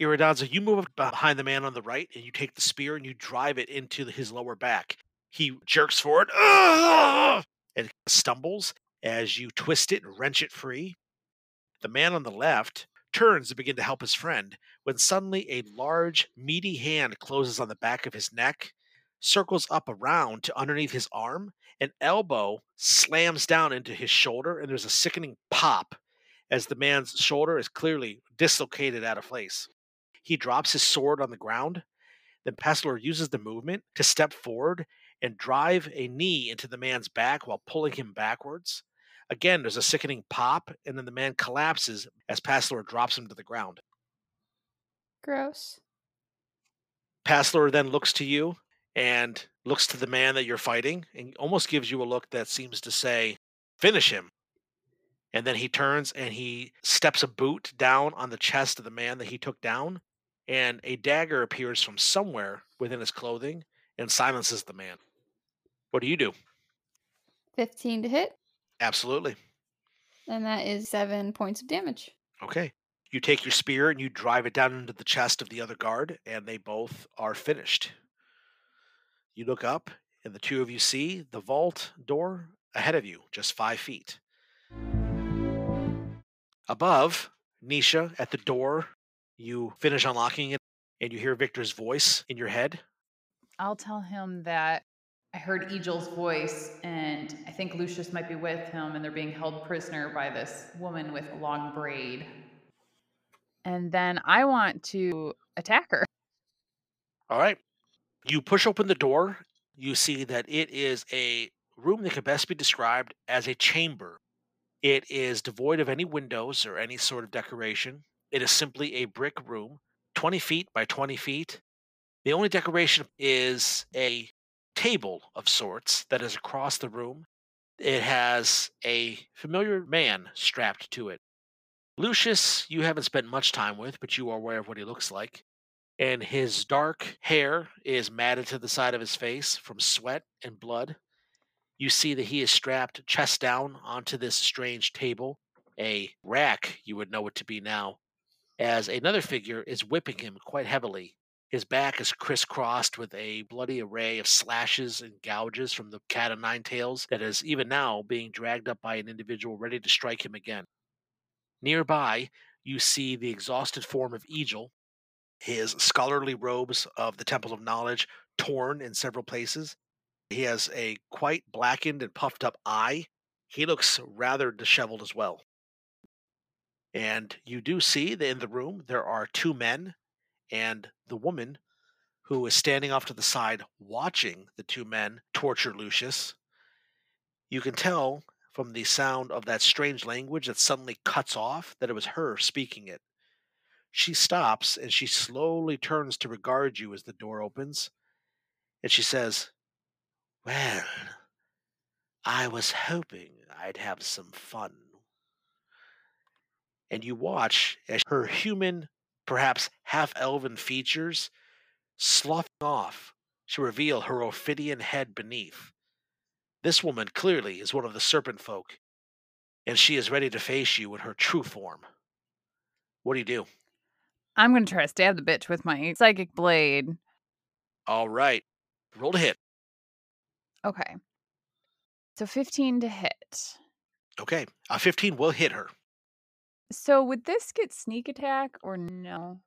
[SPEAKER 1] Iridansa, you move behind the man on the right and you take the spear and you drive it into his lower back. He jerks forward and stumbles as you twist it and wrench it free. The man on the left turns to begin to help his friend when suddenly a large, meaty hand closes on the back of his neck, circles up around to underneath his arm, an elbow slams down into his shoulder, and there's a sickening pop as the man's shoulder is clearly dislocated out of place. He drops his sword on the ground. Then Passalor uses the movement to step forward and drive a knee into the man's back while pulling him backwards. Again, there's a sickening pop, and then the man collapses as Passalor drops him to the ground.
[SPEAKER 3] Gross.
[SPEAKER 1] Passalor then looks to you and looks to the man that you're fighting and almost gives you a look that seems to say, finish him. And then he turns and he steps a boot down on the chest of the man that he took down, and a dagger appears from somewhere within his clothing and silences the man. What do you do?
[SPEAKER 3] 15 to hit,
[SPEAKER 1] Absolutely.
[SPEAKER 3] and that is seven points of damage.
[SPEAKER 1] Okay. You take your spear and you drive it down into the chest of the other guard, and they both are finished. You look up, and the two of you see the vault door ahead of you, just five feet. Above, Nisha at the door, you finish unlocking it, and you hear Victor's voice in your head.
[SPEAKER 5] I'll tell him that I heard Egil's voice, and I think Lucius might be with him, and they're being held prisoner by this woman with a long braid. And then I want to attack her.
[SPEAKER 1] All right. You push open the door. You see that it is a room that can best be described as a chamber. It is devoid of any windows or any sort of decoration. It is simply a brick room, 20 feet by 20 feet. The only decoration is a table of sorts that is across the room. It has a familiar man strapped to it. Lucius, you haven't spent much time with, but you are aware of what he looks like. And his dark hair is matted to the side of his face from sweat and blood. You see that he is strapped chest down onto this strange table, a rack, you would know it to be now, as another figure is whipping him quite heavily. His back is crisscrossed with a bloody array of slashes and gouges from the cat o' nine tails that is even now being dragged up by an individual ready to strike him again. Nearby, you see the exhausted form of Egil, his scholarly robes of the Temple of Knowledge torn in several places. He has a quite blackened and puffed up eye. He looks rather disheveled as well. And you do see that in the room there are two men and the woman who is standing off to the side watching the two men torture Lucius. You can tell from the sound of that strange language that suddenly cuts off that it was her speaking it. She stops and she slowly turns to regard you as the door opens. And she says, Well, I was hoping I'd have some fun. And you watch as her human, perhaps half elven features sloughing off to reveal her ophidian head beneath. This woman clearly is one of the serpent folk, and she is ready to face you in her true form. What do you do?
[SPEAKER 5] I'm going to try to stab the bitch with my psychic blade.
[SPEAKER 1] All right. Roll to hit.
[SPEAKER 5] Okay. So 15 to hit.
[SPEAKER 1] Okay. A 15 will hit her.
[SPEAKER 5] So would this get sneak attack or no?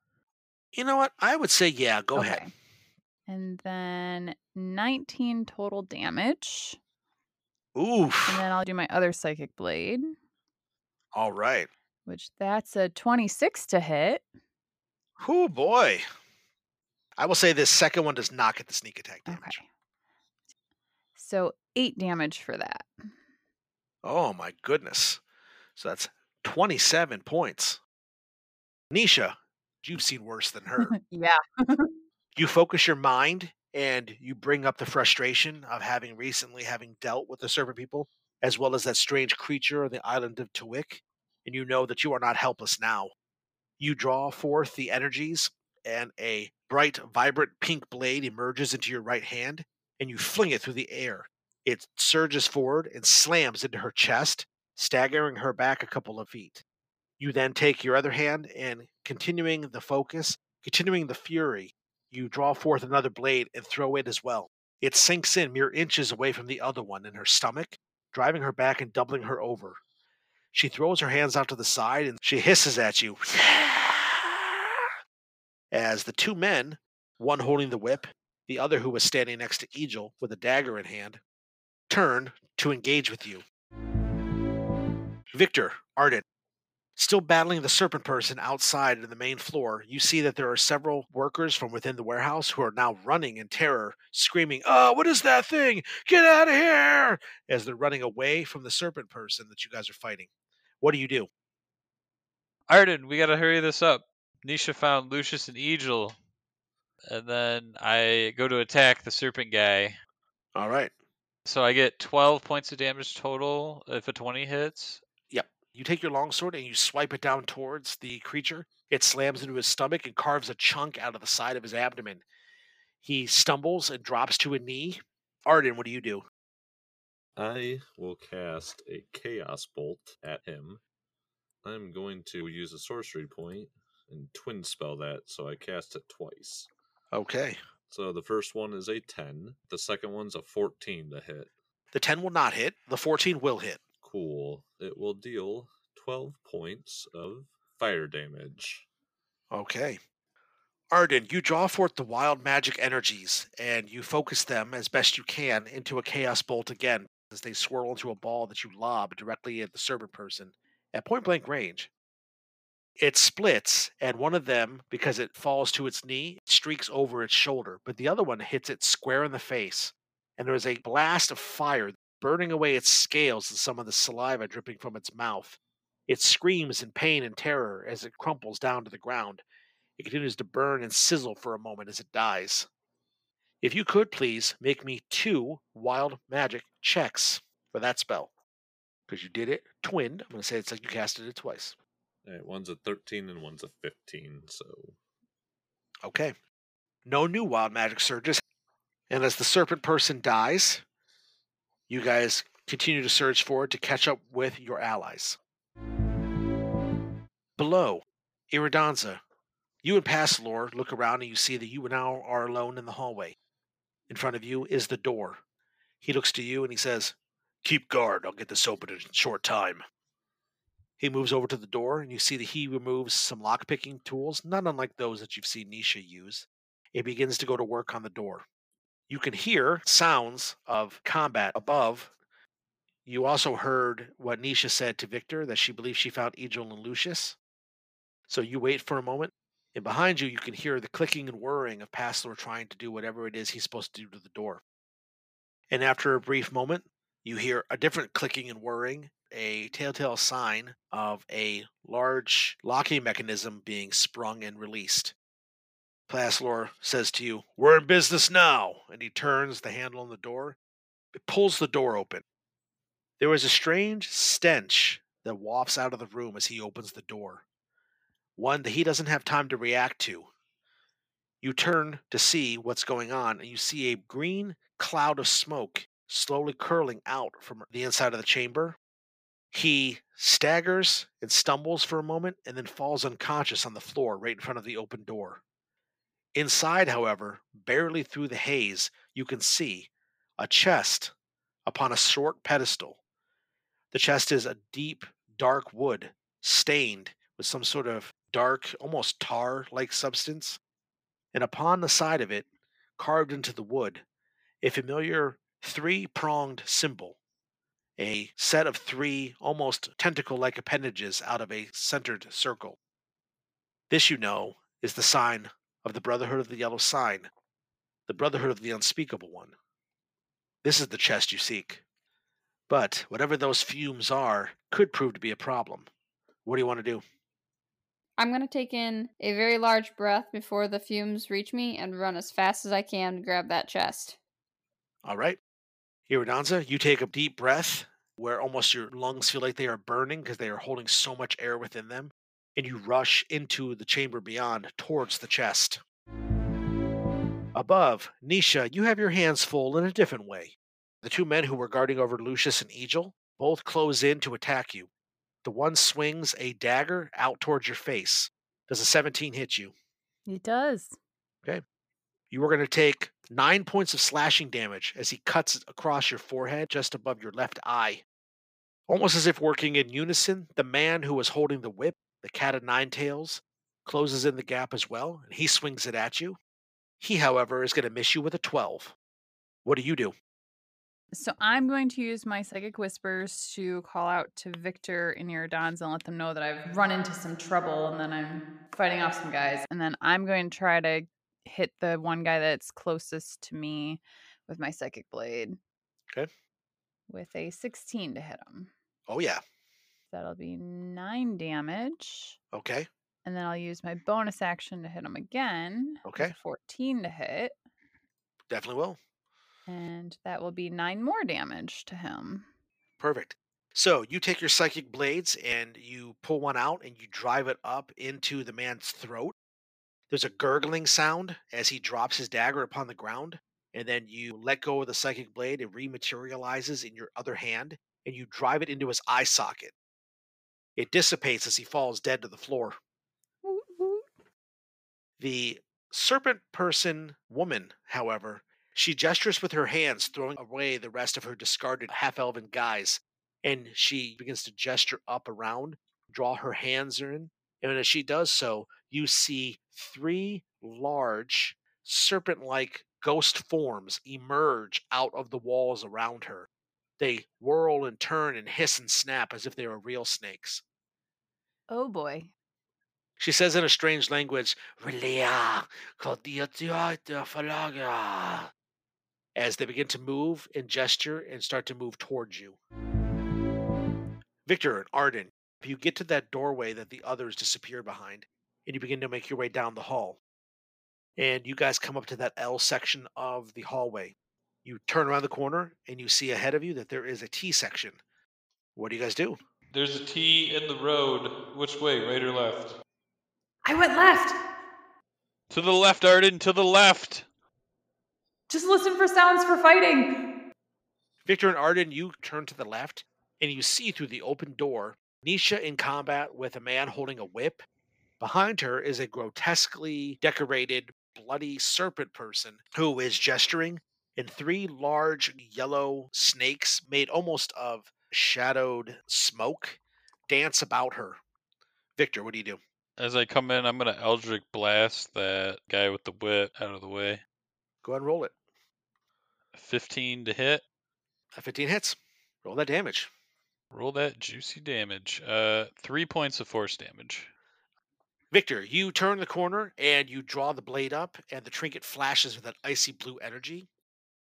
[SPEAKER 1] You know what? I would say, yeah, go
[SPEAKER 5] okay.
[SPEAKER 1] ahead.
[SPEAKER 5] And then 19 total damage.
[SPEAKER 1] Oof.
[SPEAKER 5] And then I'll do my other psychic blade,
[SPEAKER 1] All right.
[SPEAKER 5] which that's a 26 to hit.
[SPEAKER 1] Oh, boy. I will say this second one does not get the sneak attack damage.
[SPEAKER 5] Okay. So 8 damage for that.
[SPEAKER 1] Oh, my goodness. So that's 27 points. Nisha, you've seen worse than her.
[SPEAKER 5] yeah.
[SPEAKER 1] you focus your mind and you bring up the frustration of having recently having dealt with the serpent people as well as that strange creature on the island of Tawik, and you know that you are not helpless now. You draw forth the energies, and a bright, vibrant pink blade emerges into your right hand, and you fling it through the air. It surges forward and slams into her chest, staggering her back a couple of feet. You then take your other hand and, continuing the focus, continuing the fury, you draw forth another blade and throw it as well. It sinks in mere inches away from the other one in her stomach, driving her back and doubling her over. She throws her hands out to the side and she hisses at you. As the two men, one holding the whip, the other who was standing next to Egil with a dagger in hand, turn to engage with you. Victor, Arden, still battling the serpent person outside in the main floor, you see that there are several workers from within the warehouse who are now running in terror, screaming, Oh, what is that thing? Get out of here! As they're running away from the serpent person that you guys are fighting. What do you do?
[SPEAKER 2] Arden, we gotta hurry this up. Nisha found Lucius and Egil. And then I go to attack the serpent guy.
[SPEAKER 1] All right.
[SPEAKER 2] So I get 12 points of damage total if a 20 hits.
[SPEAKER 1] You take your longsword and you swipe it down towards the creature. It slams into his stomach and carves a chunk out of the side of his abdomen. He stumbles and drops to a knee. Arden, what do you do?
[SPEAKER 4] I will cast a Chaos Bolt at him. I'm going to use a sorcery point and twin spell that, so I cast it twice.
[SPEAKER 1] Okay.
[SPEAKER 4] So the first one is a 10, the second one's a 14 to hit.
[SPEAKER 1] The 10 will not hit, the 14 will hit.
[SPEAKER 4] Cool. It will deal 12 points of fire damage.
[SPEAKER 1] Okay. Arden, you draw forth the wild magic energies and you focus them as best you can into a chaos bolt again as they swirl into a ball that you lob directly at the servant person at point blank range. It splits, and one of them, because it falls to its knee, streaks over its shoulder, but the other one hits it square in the face. And there is a blast of fire burning away its scales and some of the saliva dripping from its mouth. It screams in pain and terror as it crumples down to the ground. It continues to burn and sizzle for a moment as it dies. If you could please make me two wild magic checks for that spell. Because you did it twinned. I'm going to say it's like you casted it twice.
[SPEAKER 4] All right, one's a 13 and one's a 15. So
[SPEAKER 1] Okay. No new wild magic surges. And as the serpent person dies, you guys continue to surge forward to catch up with your allies. Below, Iridansa, you and Passalor look around and you see that you now are alone in the hallway. In front of you is the door. He looks to you and he says, Keep guard, I'll get this open in a short time. He moves over to the door and you see that he removes some lockpicking tools, not unlike those that you've seen Nisha use. It begins to go to work on the door. You can hear sounds of combat above. You also heard what Nisha said to Victor that she believes she found Egil and Lucius. So you wait for a moment, and behind you, you can hear the clicking and whirring of Passalor trying to do whatever it is he's supposed to do to the door. And after a brief moment, you hear a different clicking and whirring, a telltale sign of a large locking mechanism being sprung and released. Passalor says to you, We're in business now. And he turns the handle on the door. It pulls the door open. There is a strange stench that wafts out of the room as he opens the door. One that he doesn't have time to react to. You turn to see what's going on, and you see a green cloud of smoke slowly curling out from the inside of the chamber. He staggers and stumbles for a moment and then falls unconscious on the floor right in front of the open door. Inside, however, barely through the haze, you can see a chest upon a short pedestal. The chest is a deep, dark wood, stained with some sort of dark, almost tar like substance. And upon the side of it, carved into the wood, a familiar three pronged symbol, a set of three almost tentacle like appendages out of a centered circle. This, you know, is the sign of the Brotherhood of the Yellow Sign, the Brotherhood of the Unspeakable One. This is the chest you seek. But whatever those fumes are could prove to be a problem. What do you want to do?
[SPEAKER 3] I'm going to take in a very large breath before the fumes reach me and run as fast as I can to grab that chest.
[SPEAKER 1] All right. Iridansa, you take a deep breath where almost your lungs feel like they are burning because they are holding so much air within them, and you rush into the chamber beyond towards the chest. Above, Nisha, you have your hands full in a different way. The two men who were guarding over Lucius and Egil both close in to attack you. The one swings a dagger out towards your face. Does a 17 hit you?
[SPEAKER 5] It does. Okay.
[SPEAKER 1] You are going to take nine points of slashing damage as he cuts across your forehead just above your left eye. Almost as if working in unison, the man who was holding the whip, the cat of nine tails, closes in the gap as well, and he swings it at you. He, however, is going to miss you with a 12. What do you do?
[SPEAKER 5] So I'm going to use my psychic whispers to call out to Victor and Iridansa and let them know that I've run into some trouble and then I'm fighting off some guys. And then I'm going to try to hit the one guy that's closest to me with my psychic blade.
[SPEAKER 1] Okay.
[SPEAKER 5] With a 16 to hit him.
[SPEAKER 1] Oh, yeah.
[SPEAKER 5] That'll be nine damage.
[SPEAKER 1] Okay.
[SPEAKER 5] And then I'll use my bonus action to hit him again.
[SPEAKER 1] Okay.
[SPEAKER 5] a 14 to hit.
[SPEAKER 1] Definitely will.
[SPEAKER 5] And that will be nine more damage to him.
[SPEAKER 1] Perfect. So you take your psychic blades and you pull one out and you drive it up into the man's throat. There's a gurgling sound as he drops his dagger upon the ground, and then you let go of the psychic blade. It rematerializes in your other hand, and you drive it into his eye socket. It dissipates as he falls dead to the floor. The serpent person woman, however, she gestures with her hands, throwing away the rest of her discarded half elven guise, and she begins to gesture up around, draw her hands in. And as she does so, you see three large serpent like ghost forms emerge out of the walls around her. They whirl and turn and hiss and snap as if they were real snakes.
[SPEAKER 5] Oh boy.
[SPEAKER 1] She says in a strange language, "Relia, kodiatiata falaga," as they begin to move and gesture and start to move towards you. Victor and Arden, you get to that doorway that the others disappeared behind, and you begin to make your way down the hall. And you guys come up to that L section of the hallway. You turn around the corner and you see ahead of you that there is a T section. What do you guys do?
[SPEAKER 2] There's a T in the road. Which way, right or left?
[SPEAKER 5] I went left.
[SPEAKER 2] To the left, Arden, to the left.
[SPEAKER 5] Just listen for sounds for fighting.
[SPEAKER 1] Victor and Arden, you turn to the left and you see through the open door Nisha in combat with a man holding a whip. Behind her is a grotesquely decorated, bloody serpent person who is gesturing, and three large yellow snakes made almost of shadowed smoke dance about her. Victor, what do you do?
[SPEAKER 2] As I come in, I'm gonna Eldritch blast that guy with the whip out of the way.
[SPEAKER 1] Go ahead and roll it.
[SPEAKER 2] 15 to hit.
[SPEAKER 1] A 15 hits. Roll that damage.
[SPEAKER 2] Roll that juicy damage. Uh, three points of force damage.
[SPEAKER 1] Victor, you turn the corner and you draw the blade up, and the trinket flashes with that icy blue energy.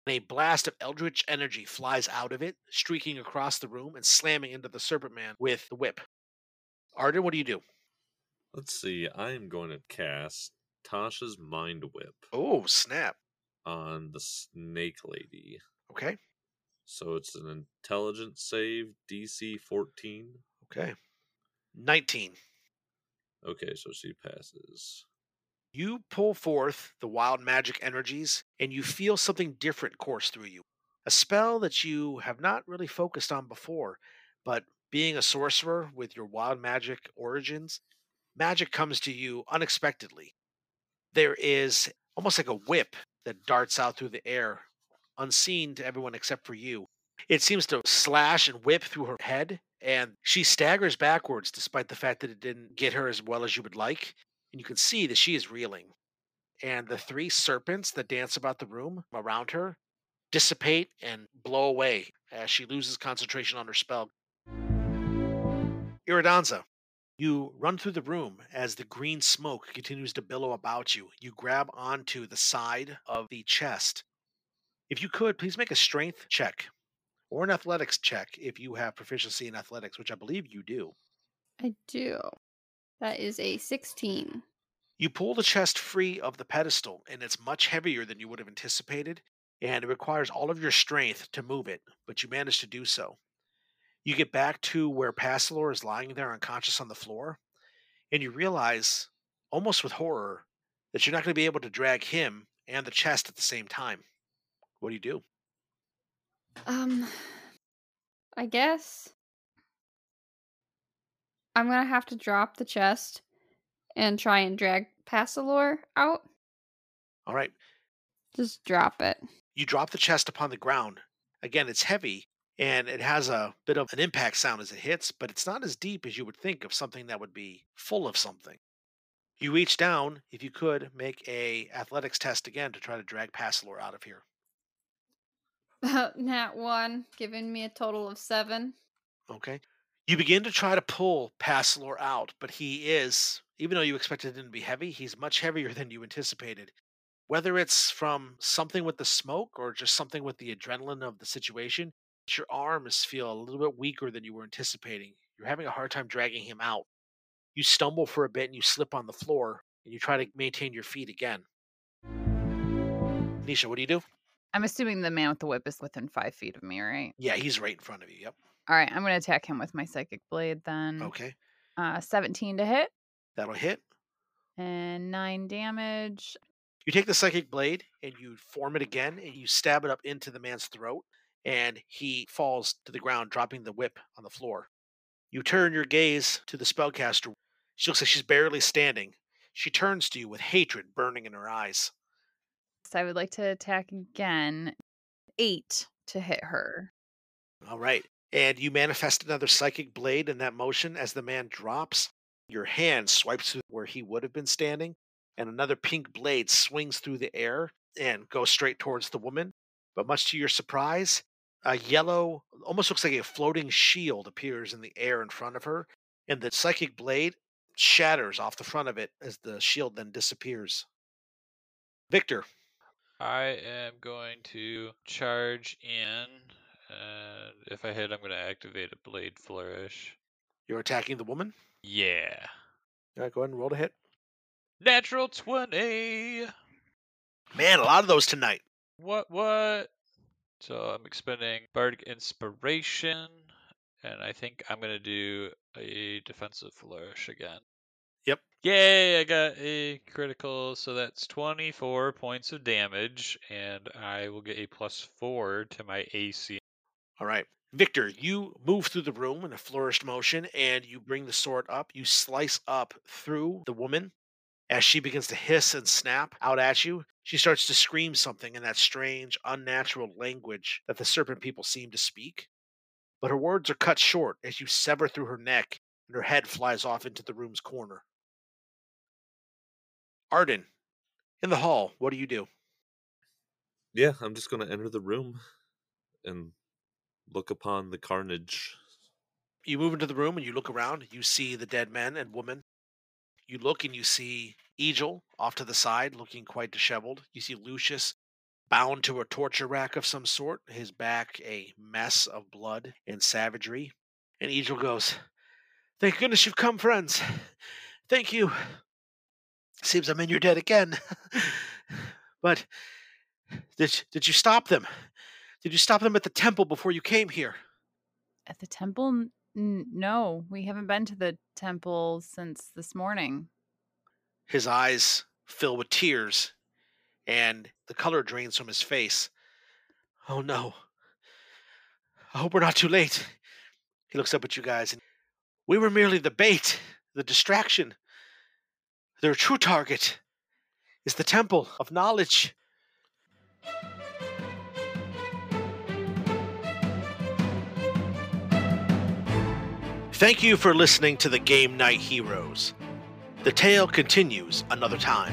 [SPEAKER 1] And a blast of eldritch energy flies out of it, streaking across the room and slamming into the Serpent Man with the whip. Arden, what do you do?
[SPEAKER 4] Let's see. I am going to cast Tasha's Mind Whip
[SPEAKER 1] Oh, snap.
[SPEAKER 4] on the Snake Lady.
[SPEAKER 1] Okay.
[SPEAKER 4] So it's an intelligence save, DC 14.
[SPEAKER 1] Okay. 19.
[SPEAKER 4] Okay, so she passes.
[SPEAKER 1] You pull forth the wild magic energies, and you feel something different course through you. A spell that you have not really focused on before, but being a sorcerer with your wild magic origins, magic comes to you unexpectedly. There is almost like a whip that darts out through the air, unseen to everyone except for you. It seems to slash and whip through her head, and she staggers backwards despite the fact that it didn't get her as well as you would like. And you can see that she is reeling. And the three serpents that dance about the room around her dissipate and blow away as she loses concentration on her spell. Iridansa, you run through the room as the green smoke continues to billow about you. You grab onto the side of the chest. If you could, please make a strength check or an athletics check if you have proficiency in athletics, which I believe you do.
[SPEAKER 3] I do. That is a 16.
[SPEAKER 1] You pull the chest free of the pedestal, and it's much heavier than you would have anticipated, and it requires all of your strength to move it, but you manage to do so. You get back to where Passalor is lying there unconscious on the floor, and you realize, almost with horror, that you're not going to be able to drag him and the chest at the same time. What do you do?
[SPEAKER 3] Um, I guess I'm gonna have to drop the chest and try and drag Passalor out.
[SPEAKER 1] All right,
[SPEAKER 3] Just drop it.
[SPEAKER 1] you drop the chest upon the ground. Again, it's heavy and it has a bit of an impact sound as it hits, but it's not as deep as you would think of something that would be full of something. You reach down, if you could, make a athletics test again to try to drag Passalor out of here.
[SPEAKER 3] About nat one, giving me a total of seven.
[SPEAKER 1] Okay. You begin to try to pull Passalor out, but he is, even though you expected him to be heavy, he's much heavier than you anticipated. Whether it's from something with the smoke or just something with the adrenaline of the situation, your arms feel a little bit weaker than you were anticipating. You're having a hard time dragging him out. You stumble for a bit and you slip on the floor and you try to maintain your feet again. Nisha, what do you do?
[SPEAKER 5] I'm assuming the man with the whip is within five feet of me, right?
[SPEAKER 1] Yeah, he's right in front of you. Yep.
[SPEAKER 5] All right, I'm going to attack him with my psychic blade then.
[SPEAKER 1] Okay.
[SPEAKER 5] Uh, 17 to hit
[SPEAKER 1] That'll hit.
[SPEAKER 5] and nine damage.
[SPEAKER 1] You take the psychic blade and you form it again and you stab it up into the man's throat, and he falls to the ground, dropping the whip on the floor. You turn your gaze to the spellcaster. She looks like she's barely standing. She turns to you with hatred burning in her eyes.
[SPEAKER 5] So I would like to attack again. Eight to hit her.
[SPEAKER 1] All right. And you manifest another psychic blade in that motion as the man drops. Your hand swipes through where he would have been standing, and another pink blade swings through the air and goes straight towards the woman. But much to your surprise, a yellow, almost looks like a floating shield appears in the air in front of her, and the psychic blade shatters off the front of it as the shield then disappears. Victor,
[SPEAKER 2] I am going to charge in, and if I hit, I'm going to activate a blade flourish.
[SPEAKER 1] you're attacking the woman.
[SPEAKER 2] Yeah.
[SPEAKER 1] All right, go ahead and roll to hit.
[SPEAKER 2] Natural 20.
[SPEAKER 1] Man, a lot of those tonight.
[SPEAKER 2] What, what? So I'm expending Bardic Inspiration, and I think I'm going to do a defensive flourish again.
[SPEAKER 1] Yep.
[SPEAKER 2] Yay, I got a critical, so that's 24 points of damage, and I will get a plus 4 to my AC.
[SPEAKER 1] All right. Victor, you move through the room in a flourished motion and you bring the sword up. You slice up through the woman. As she begins to hiss and snap out at you, she starts to scream something in that strange, unnatural language that the serpent people seem to speak. But her words are cut short as you sever through her neck and her head flies off into the room's corner. Arden, in the hall, what do you do?
[SPEAKER 4] Yeah, I'm just going to enter the room and look upon the carnage.
[SPEAKER 1] you move into the room and you look around. You see the dead men and woman. You look and you see Egil off to the side, looking quite disheveled. You see Lucius bound to a torture rack of some sort, his back a mess of blood and savagery. And Egil goes, Thank goodness you've come, friends. Thank you. Seems I'm in your debt again. but did, did you stop them? Did you stop them at the temple before you came here?
[SPEAKER 5] At the temple? N- no, we haven't been to the temple since this morning.
[SPEAKER 1] his eyes fill with tears and the color drains from his face. Oh no. I hope we're not too late. He looks up at you guys and we were merely the bait, the distraction. Their true target is the temple of knowledge. Thank you for listening to the Game Knight Heroes. The tale continues another time.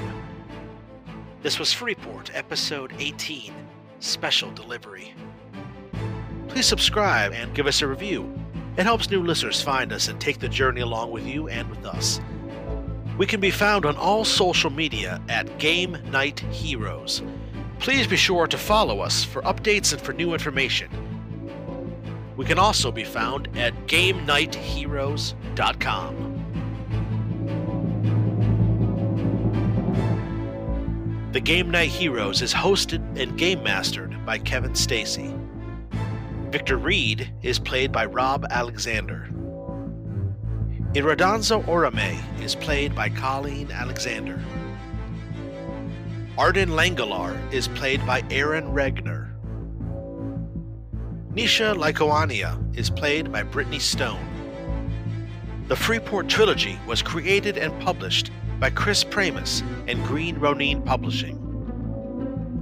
[SPEAKER 1] This was Freeport, episode 18, special delivery. Please subscribe and give us a review. It helps new listeners find us and take the journey along with you and with us. We can be found on all social media at Game Knight Heroes. Please be sure to follow us for updates and for new information. We can also be found at GameKnightHeroes.com. The Game Knight Heroes is hosted and game mastered by Kevin Stacy. Victor Reed is played by Rob Alexander. Iridansa Oromae is played by Colleen Alexander. Arden Langelar is played by Aaron Regner. Nisha Lycoania is played by Brittany Stone. The Freeport Trilogy was created and published by Chris Pramas and Green Ronin Publishing.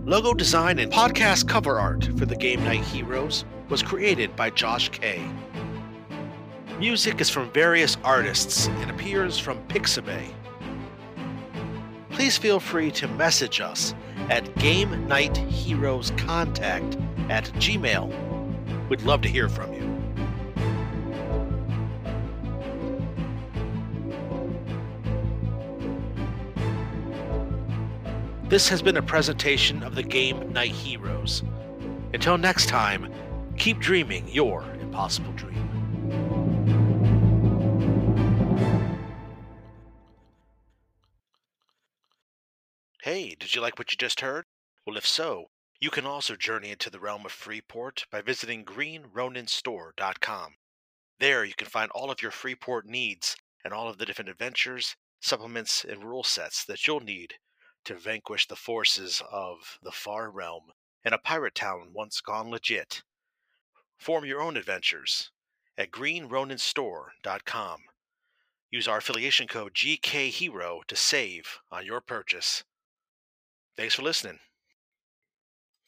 [SPEAKER 1] Logo design and podcast cover art for the Game Knight Heroes was created by Josh Kay. Music is from various artists and appears from Pixabay. Please feel free to message us at Game Knight Heroes Contact at Gmail. We'd love to hear from you. This has been a presentation of the game Knight Heroes. Until next time, keep dreaming your impossible dream. Hey, did you like what you just heard? Well, if so, you can also journey into the realm of Freeport by visiting greenroninstore.com. There you can find all of your Freeport needs and all of the different adventures, supplements, and rule sets that you'll need to vanquish the forces of the far realm in a pirate town once gone legit. Form your own adventures at greenroninstore.com. Use our affiliation code GKHero to save on your purchase. Thanks for listening.